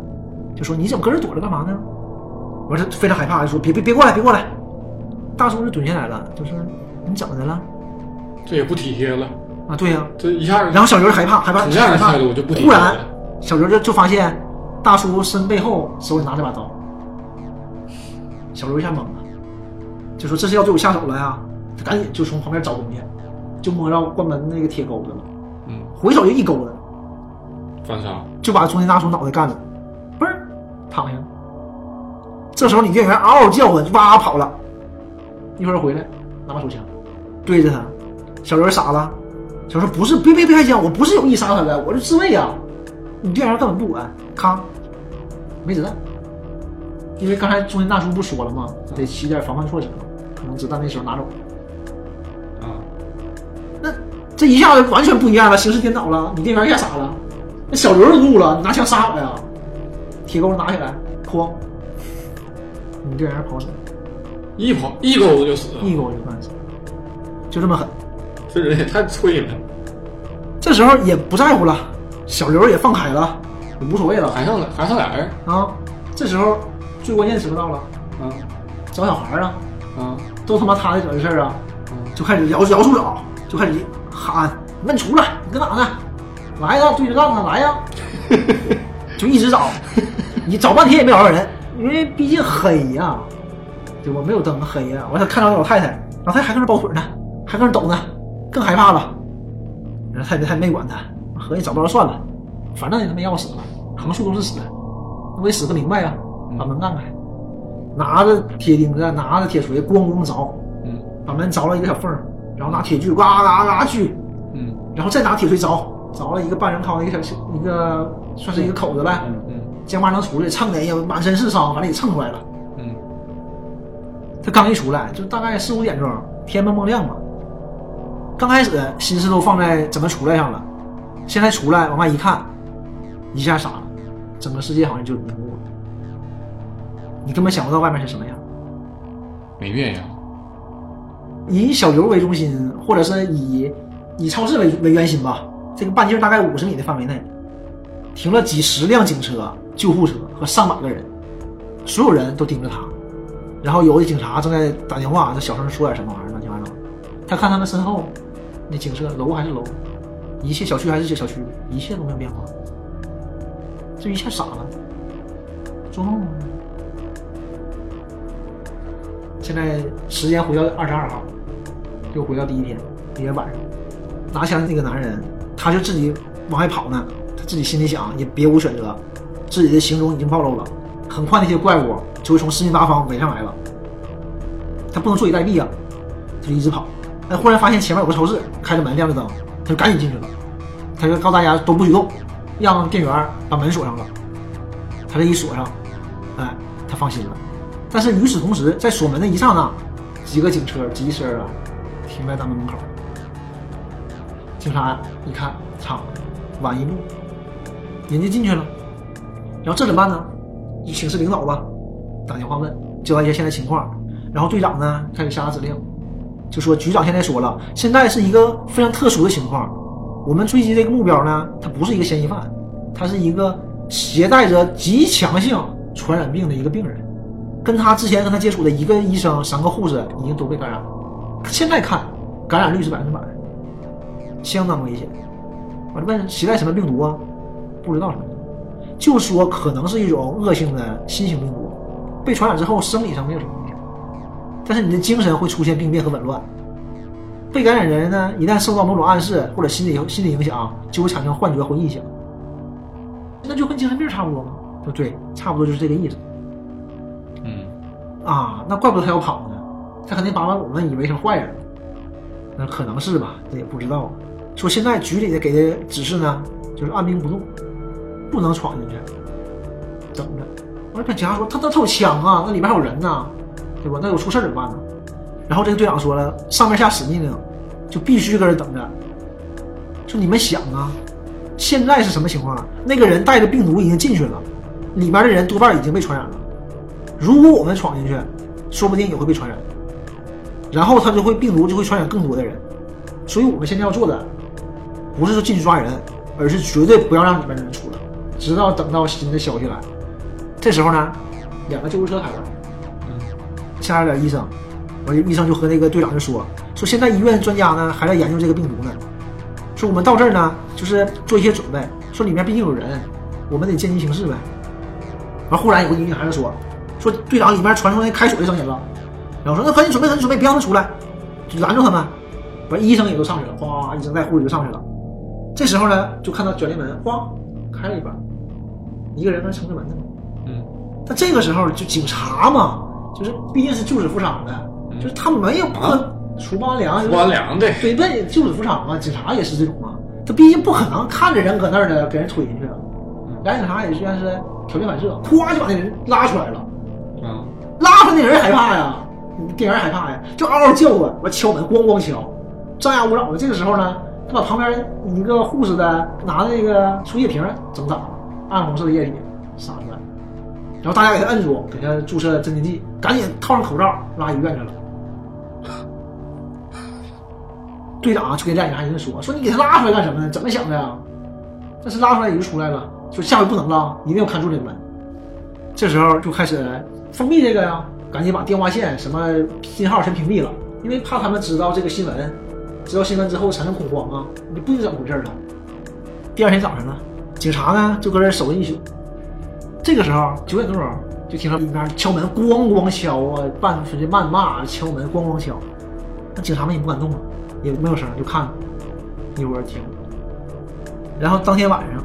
就说你怎么搁这躲着干嘛呢？我是非常害怕，就说别别别过来，别过来。大叔就蹲下来了，就说你怎么的了？这也不体贴了啊！对呀，这一下，然后小刘害怕，害怕，这样的态度就不体贴。忽然，小刘就就发现大叔身背后手里拿着把刀，小刘一下懵了，就说这是要对我下手了呀！他赶紧就从旁边找东西，就摸到关门那个铁钩子了，嗯，回手就一钩子，反杀，就把中间大叔脑袋干了，嘣儿躺下。这时候女店员嗷嗷叫唤，哇跑了，一会儿回来拿把手枪对着他。小刘傻了，小刘说：“不是，别别别开枪，我不是有意杀他的，我是自卫啊！你店员根本不管，咔，没子弹。因为刚才中年大叔不说了吗？得起点防范措施，可能子弹那时候拿走了。啊，那这一下子完全不一样了，形势颠倒了。你店员一下傻了，那小刘怒了，你拿枪杀我呀？铁钩拿起来，哐，你店员跑死了，一跑一钩子就死了，一钩就干死，就这么狠。”这人也太脆了，这时候也不在乎了，小刘也放开了，也无所谓了，还剩还剩俩人。啊。这时候最关键时刻到了，啊，找小孩啊，啊，都他妈他的惹的事儿啊，就开始摇摇树找，就开始喊：“你们出来，你搁哪呢？来呀，对着干呢，来呀！” 就一直找，你找半天也没找着人，因为毕竟黑呀，对吧？没有灯，黑呀。完他看到老太太，老太太还搁那抱腿呢，还搁那抖呢。更害怕了，然后他他没管他，合计找不着算了，反正也他妈要死了，横竖都是死，我得死个明白啊！把门干开，拿着铁钉子，拿着铁锤，咣咣凿，嗯，把门凿了一个小缝然后拿铁锯嘎嘎嘎锯，嗯，然后再拿铁锤凿，凿了一个半人高的一个小一个算是一个口子呗，嗯嗯，将巴能出来，蹭的也满身是伤，反正也蹭出来了，嗯，他刚一出来就大概四五点钟，天蒙蒙亮嘛。刚开始心思都放在怎么出来上了，现在出来往外一看，一下傻了，整个世界好像就迷糊了。你根本想不到外面是什么样，没变呀。以小刘为中心，或者是以以超市为为圆心吧，这个半径大概五十米的范围内，停了几十辆警车、救护车和上百个人，所有人都盯着他，然后有的警察正在打电话，在小声说点什么玩意儿，乱七八糟。他看他们身后。那景色，楼还是楼，一切小区还是小区，一切都没有变化，这一下傻了，做梦吗？现在时间回到二十二号，又回到第一天，一天晚上，拿枪的那个男人，他就自己往外跑呢，他自己心里想，也别无选择，自己的行踪已经暴露了，很快那些怪物就会从四面八方围上来了，他不能坐以待毙啊，他就一直跑。哎，忽然发现前面有个超市，开着门亮着灯，他就赶紧进去了。他就告诉大家都不许动，让店员把门锁上了。他这一锁上，哎，他放心了。但是与此同时，在锁门的一刹那，几个警车急驰啊，停在大门门口。警察一看，操，晚一步，人家进去了。然后这怎么办呢？就请示领导吧，打电话问，交代一下现在情况。然后队长呢开始下达指令，就说局长现在说了，现在是一个非常特殊的情况。我们追击这个目标呢，他不是一个嫌疑犯，他是一个携带着极强性传染病的一个病人，跟他之前跟他接触的一个医生、三个护士已经都被感染了。现在看，感染率是百分之百，相当危险。我问携带什么病毒啊？不知道什么，就说可能是一种恶性的新型病毒，被传染之后生理上没有什么影响，但是你的精神会出现病变和紊乱。被感染人呢，一旦受到某种暗示或者心理心理影响，就会产生幻觉或臆想，那就跟精神病差不多吗？不对，差不多就是这个意思。嗯，啊，那怪不得他要跑呢，他肯定把我们以为成坏人，那可能是吧？这也不知道。说现在局里的给的指示呢，就是按兵不动，不能闯进去，等着。我说警察说他他他有枪啊，那里面还有人呢，对吧？那有出事怎么办呢？然后这个队长说了，上面下死命令，就必须搁这等着。说你们想啊，现在是什么情况？那个人带着病毒已经进去了，里面的人多半已经被传染了。如果我们闯进去，说不定也会被传染，然后他就会病毒就会传染更多的人。所以我们现在要做的，不是说进去抓人，而是绝对不要让里面的人出来，直到等到新的消息来。这时候呢，两个救护车来，嗯，下来点医生。完，医生就和那个队长就说：“说现在医院专家呢还在研究这个病毒呢。说我们到这儿呢，就是做一些准备。说里面毕竟有人，我们得见机行事呗。”完，忽然有个女孩子说：“说队长里面传出来开水的声音了。”然后说：“那赶紧准备，赶紧准备，别让他出来，就拦住他们。”完，医生也都上去了，哗，医生带护士就上去了。这时候呢，就看到卷帘门哗开了一半，一个人在撑着门呢。嗯，但这个时候就警察嘛，就是毕竟是救死扶伤的。就是他没有破除暴安良，除暴安良的，对，那救死扶伤嘛，警察也是这种嘛。他毕竟不可能看着人搁那儿呢给人推进去了，俩警察也算是条件反射，咵就把那人拉出来了。啊，拉出来那人害怕呀，店员害怕呀，就嗷嗷叫唤，完敲门，咣咣敲，张牙舞爪的。这个时候呢，他把旁边一个护士的拿的那个输液瓶整脏了，暗红色的液体洒出来，然后大家给他摁住，给他注射镇静剂，赶紧套上口罩拉医院去了。队长就跟这警察人说：“说你给他拉出来干什么呢？怎么想的呀？但是拉出来也就出来了，说下回不能了，一定要看住这个门。这时候就开始封闭这个呀，赶紧把电话线什么信号全屏蔽了，因为怕他们知道这个新闻，知道新闻之后产生恐慌啊，你不知道怎么回事了。第二天早上呢，警察呢就搁这守了一宿。这个时候九点多钟，就听到里面敲门，咣咣敲啊，伴随着谩骂，敲门咣咣敲，那警察们也不敢动啊。”也没有声，就看，一会儿停。然后当天晚上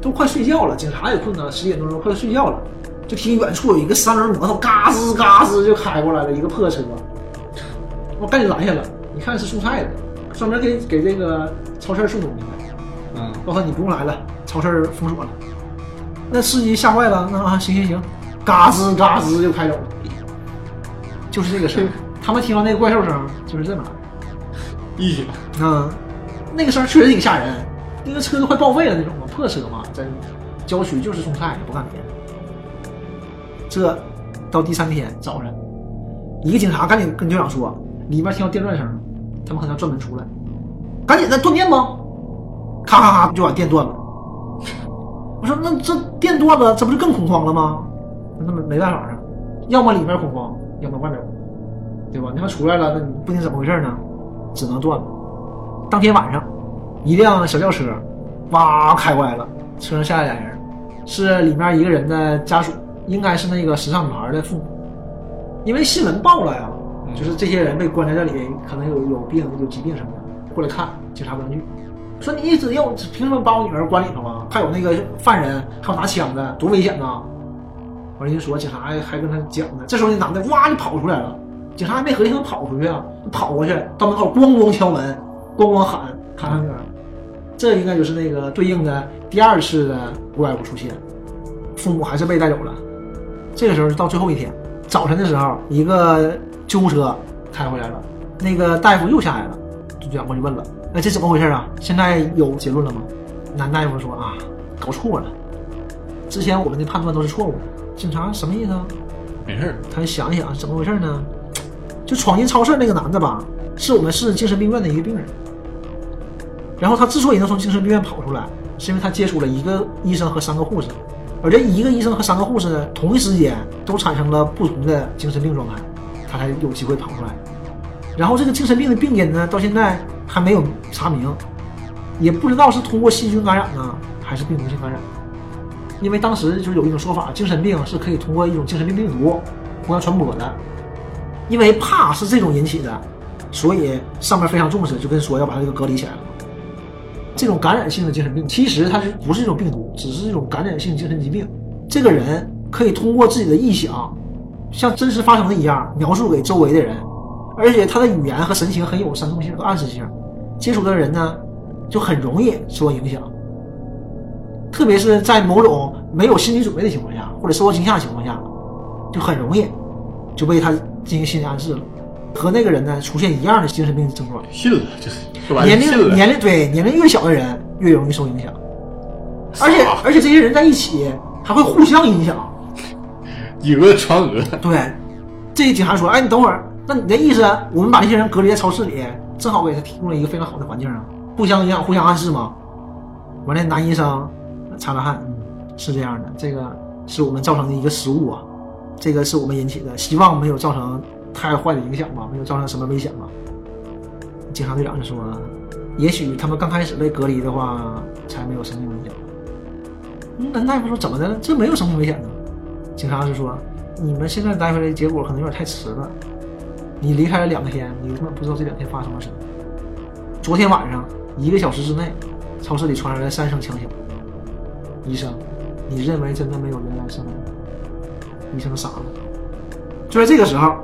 都快睡觉了，警察也困了，十点多钟快睡觉了，就听远处有一个三轮摩托嘎吱嘎吱就开过来了，一个破车，我赶紧拦下了。一看是送菜的，专门给给这个超市送东西的。嗯，告诉你不用来了，超市封锁了。那司机吓坏了，那啊行行行，嘎吱嘎吱就开走了。就是这个声，他们听到那个怪兽声，就是这么来。一起嗯，那个声确实挺吓人，那个车都快报废了那种嘛，破车嘛，在郊区就是种菜，不干别的。这到第三天早上，一个警察赶紧跟队长说，里面听到电钻声，他们可能要转门出来，赶紧的断电吧，咔咔咔就把电断了。我说那这电断了，这不是更恐慌了吗？那没没办法啊，要么里面恐慌，要么外面恐慌，对吧？你要出来了，那你不定怎么回事呢？只能断了。当天晚上，一辆小轿车，哇开过来了，车上下来俩人，是里面一个人的家属，应该是那个时尚女孩的父母。因为新闻报了呀，就是这些人被关在这里，可能有有病、有疾病什么的，过来看。警察不让去，说你一直要凭什么把我女儿关里头啊？还有那个犯人，还有拿枪的，多危险呐！完人家说，警察还跟他讲呢。这时候那男的哇就跑出来了，警察还没合计他跑出去啊，跑过去到门口咣咣敲门，咣咣喊看看女儿。这应该就是那个对应的第二次的怪物出现，父母还是被带走了。这个时候到最后一天早晨的时候，一个救护车开回来了，那个大夫又下来了，就转过去问了：“哎，这怎么回事啊？现在有结论了吗？”男大夫说：“啊，搞错了，之前我们的判断都是错误的。”警察什么意思啊？没事儿，他想一想怎么回事呢？就闯进超市那个男的吧，是我们市精神病院的一个病人。然后他之所以能从精神病院跑出来，是因为他接触了一个医生和三个护士，而这一个医生和三个护士呢，同一时间都产生了不同的精神病状态，他才有机会跑出来。然后这个精神病的病因呢，到现在还没有查明，也不知道是通过细菌感染呢，还是病毒性感染。因为当时就是有一种说法，精神病是可以通过一种精神病病毒互相传播的。因为怕是这种引起的，所以上面非常重视，就跟说要把这个隔离起来了。这种感染性的精神病，其实它是不是一种病毒，只是一种感染性精神疾病。这个人可以通过自己的臆想，像真实发生的一样描述给周围的人，而且他的语言和神情很有煽动性和暗示性，接触的人呢就很容易受到影响。特别是在某种没有心理准备的情况下，或者受到惊吓的情况下，就很容易就被他进行心理暗示了，和那个人呢出现一样的精神病症状。信了，就是年。龄年龄对年龄越小的人越容易受影响，而且而且这些人在一起还会互相影响。以讹传讹，对，这警察说：“哎，你等会儿，那你的意思，我们把这些人隔离在超市里，正好给他提供了一个非常好的环境啊，互相影响、互相暗示嘛。”完了，男医生擦了汗，嗯，是这样的，这个是我们造成的一个失误啊，这个是我们引起的，希望没有造成太坏的影响吧，没有造成什么危险吧。警察队长就说：“也许他们刚开始被隔离的话，才没有生命危险。”嗯男大夫说：“怎么的了？这没有生命危险呢？”警察就说：“你们现在带回来结果可能有点太迟了。你离开了两天，你根本不知道这两天发生了什么。昨天晚上一个小时之内，超市里传来了三声枪响。医生，你认为真的没有人来生吗？”医生傻了。就在这个时候，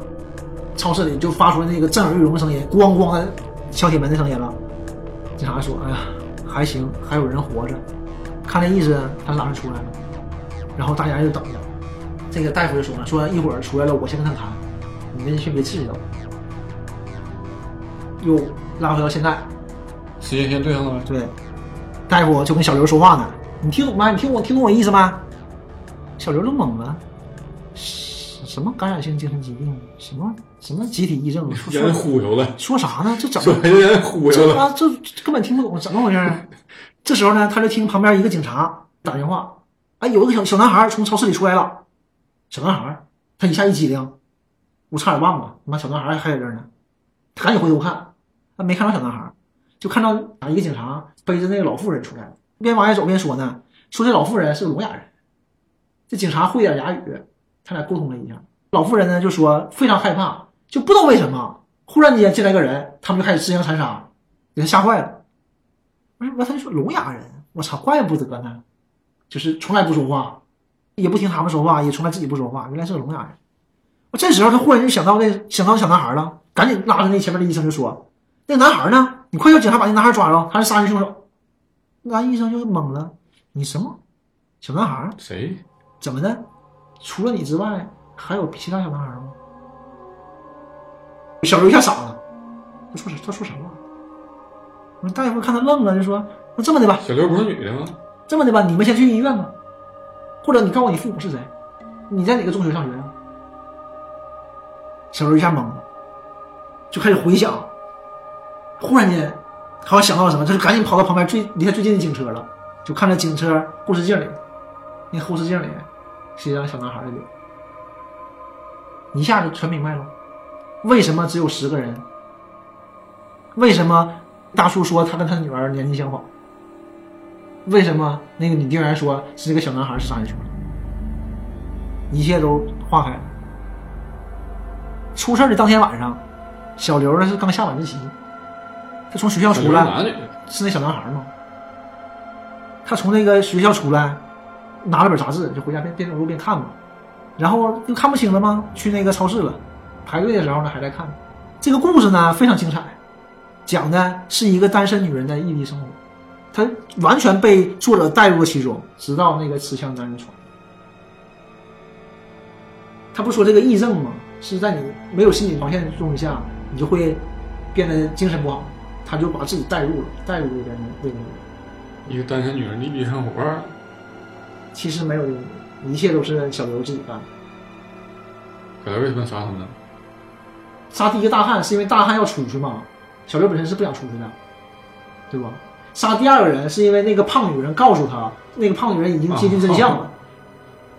超市里就发出那个震耳欲聋的声音，咣咣的敲铁门的声音了。警察说：“哎呀，还行，还有人活着，看那意思他马上出来了。”然后大家就等着。这个大夫就说了：“说一会儿出来了，我先跟他谈，你们先别刺激到。”又拉回到现在，时间线对上了吗。对，大夫就跟小刘说话呢，你听懂吗？你听我听懂我意思吗？小刘都懵了，什什么感染性精神疾病？什么什么集体癔症？说让人说忽悠了，说啥呢？这怎么说让人忽悠了。这啊，这这根本听不懂，怎么回事啊？这时候呢，他就听旁边一个警察打电话，哎，有一个小小男孩从超市里出来了。小男孩，他一下一激灵，我差点忘了，妈，小男孩还在这呢。他赶紧回头看，他没看到小男孩，就看到啊一个警察背着那个老妇人出来了，边往外走边说呢，说这老妇人是个聋哑人。这警察会点哑语，他俩沟通了一下。老妇人呢就说非常害怕，就不知道为什么忽然间进来个人，他们就开始自相残杀，给他吓坏了。完完他就说聋哑人，我操，怪不得呢，就是从来不说话，也不听他们说话，也从来自己不说话，原来是个聋哑人。我这时候他忽然就想到那想到小男孩了，赶紧拉着那前面的医生就说：“那男孩呢？你快叫警察把那男孩抓着，他是杀人凶手。”那医生就懵了：“你什么小男孩？谁？怎么的？除了你之外，还有其他小男孩吗？”小刘一下傻了，他说他说什么？我说大夫看他愣了，就说：“那这么的吧，小刘不是女的吗？这么的吧，你们先去医院吧，或者你告诉我你父母是谁，你在哪个中学上学啊？”小刘一下懵了，就开始回想，忽然间好像想到了什么，他就赶紧跑到旁边最离他最近的警车了，就看着警车后视镜里，那后视镜里是一张小男孩的脸，一下就全明白了，为什么只有十个人？为什么大叔说他跟他女儿年纪相仿？为什么那个女店员说是这个小男孩是杀人凶手？一切都化开了。出事儿的当天晚上，小刘呢是刚下晚自习，他从学校出来？是那小男孩吗？他从那个学校出来，拿了本杂志就回家边边走路边看嘛，然后就看不清了吗？去那个超市了，排队的时候呢还在看。这个故事呢非常精彩，讲的是一个单身女人的异地生活，她完全被作者带入了其中，直到那个持枪男人闯。他不说这个癔症吗？是在你没有心理防线的作用下，你就会变得精神不好。他就把自己带入了，带入这个这个。一个单身女人的异地生活，其实没有用，一切都是小刘自己干的。小刘为什么杀他们呢？杀第一个大汉是因为大汉要出去嘛，小刘本身是不想出去的，对吧？杀第二个人是因为那个胖女人告诉他，那个胖女人已经接近真相了，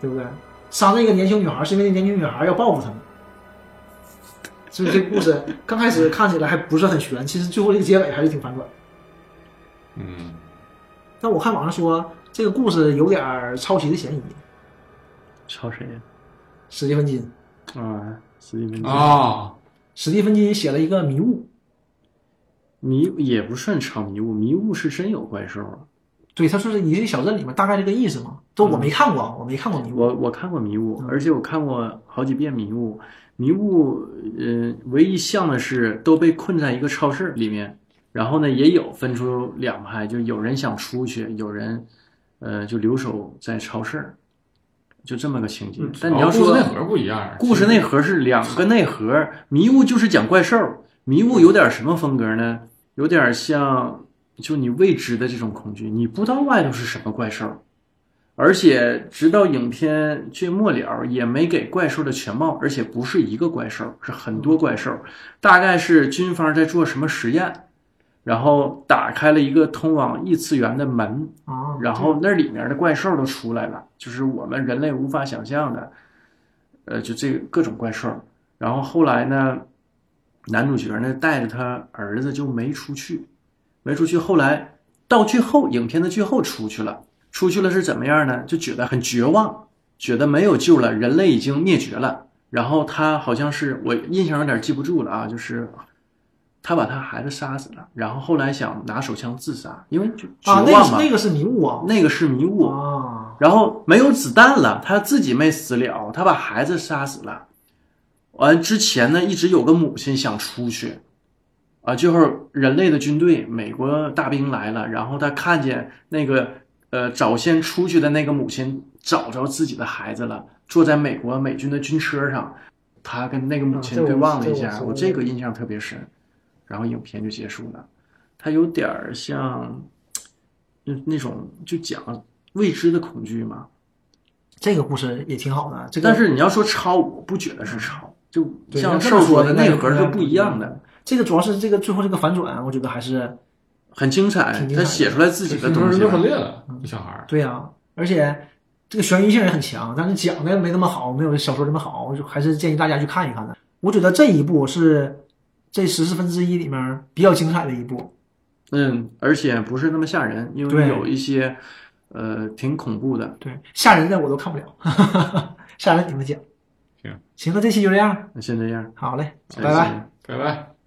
对不对？杀那个年轻女孩是因为那年轻女孩要报复他们。所以这故事刚开始看起来还不是很悬，其实最后这个结尾还是挺反转。嗯，但我看网上说这个故事有点抄袭的嫌疑。抄谁呀？史蒂芬金。啊，史蒂芬金啊，史蒂芬金写了一个《迷雾》。迷也不算抄迷雾，迷雾是真有怪兽啊。对，他说是一个小镇里面，大概这个意思嘛。都我没看过，我没看过迷雾。我我看过迷雾，而且我看过好几遍迷雾。迷雾，呃，唯一像的是都被困在一个超市里面，然后呢，也有分出两派，就有人想出去，有人，呃，就留守在超市，就这么个情节。但你要说故事内核不一样，故事内核是两个内核。迷雾就是讲怪兽，迷雾有点什么风格呢？有点像就你未知的这种恐惧，你不知道外头是什么怪兽。而且直到影片最末了也没给怪兽的全貌，而且不是一个怪兽，是很多怪兽。大概是军方在做什么实验，然后打开了一个通往异次元的门啊，然后那里面的怪兽都出来了，就是我们人类无法想象的，呃，就这各种怪兽。然后后来呢，男主角呢带着他儿子就没出去，没出去。后来到最后，影片的最后出去了。出去了是怎么样呢？就觉得很绝望，觉得没有救了，人类已经灭绝了。然后他好像是我印象有点记不住了啊，就是他把他孩子杀死了，然后后来想拿手枪自杀，因为就绝望嘛。那个是迷雾啊，那个是迷雾啊。然后没有子弹了，他自己没死了，他把孩子杀死了。完之前呢，一直有个母亲想出去，啊，就是人类的军队，美国大兵来了，然后他看见那个。呃，早先出去的那个母亲找着自己的孩子了，坐在美国美军的军车上，他跟那个母亲对望了一下，我这个印象特别深。然后影片就结束了，它有点儿像，那那种就讲未知的恐惧嘛。这个故事也挺好的，这个但是你要说抄，我不觉得是抄，就像瘦说的内核是不一样的。这个主要是这个最后这个反转，我觉得还是。很精彩，他写出来自己的东西。都分裂了，小孩儿。对呀，而且这个悬疑性也很强，但是讲的没那么好，没有小说这么好，就还是建议大家去看一看的。我觉得这一部是这十四分之一里面比较精彩的一部。嗯，而且不是那么吓人，因为有一些呃挺恐怖的。对，吓人的我都看不了，吓人你们讲。行，行，那这期就这样。那先这样。好嘞，拜拜，拜拜。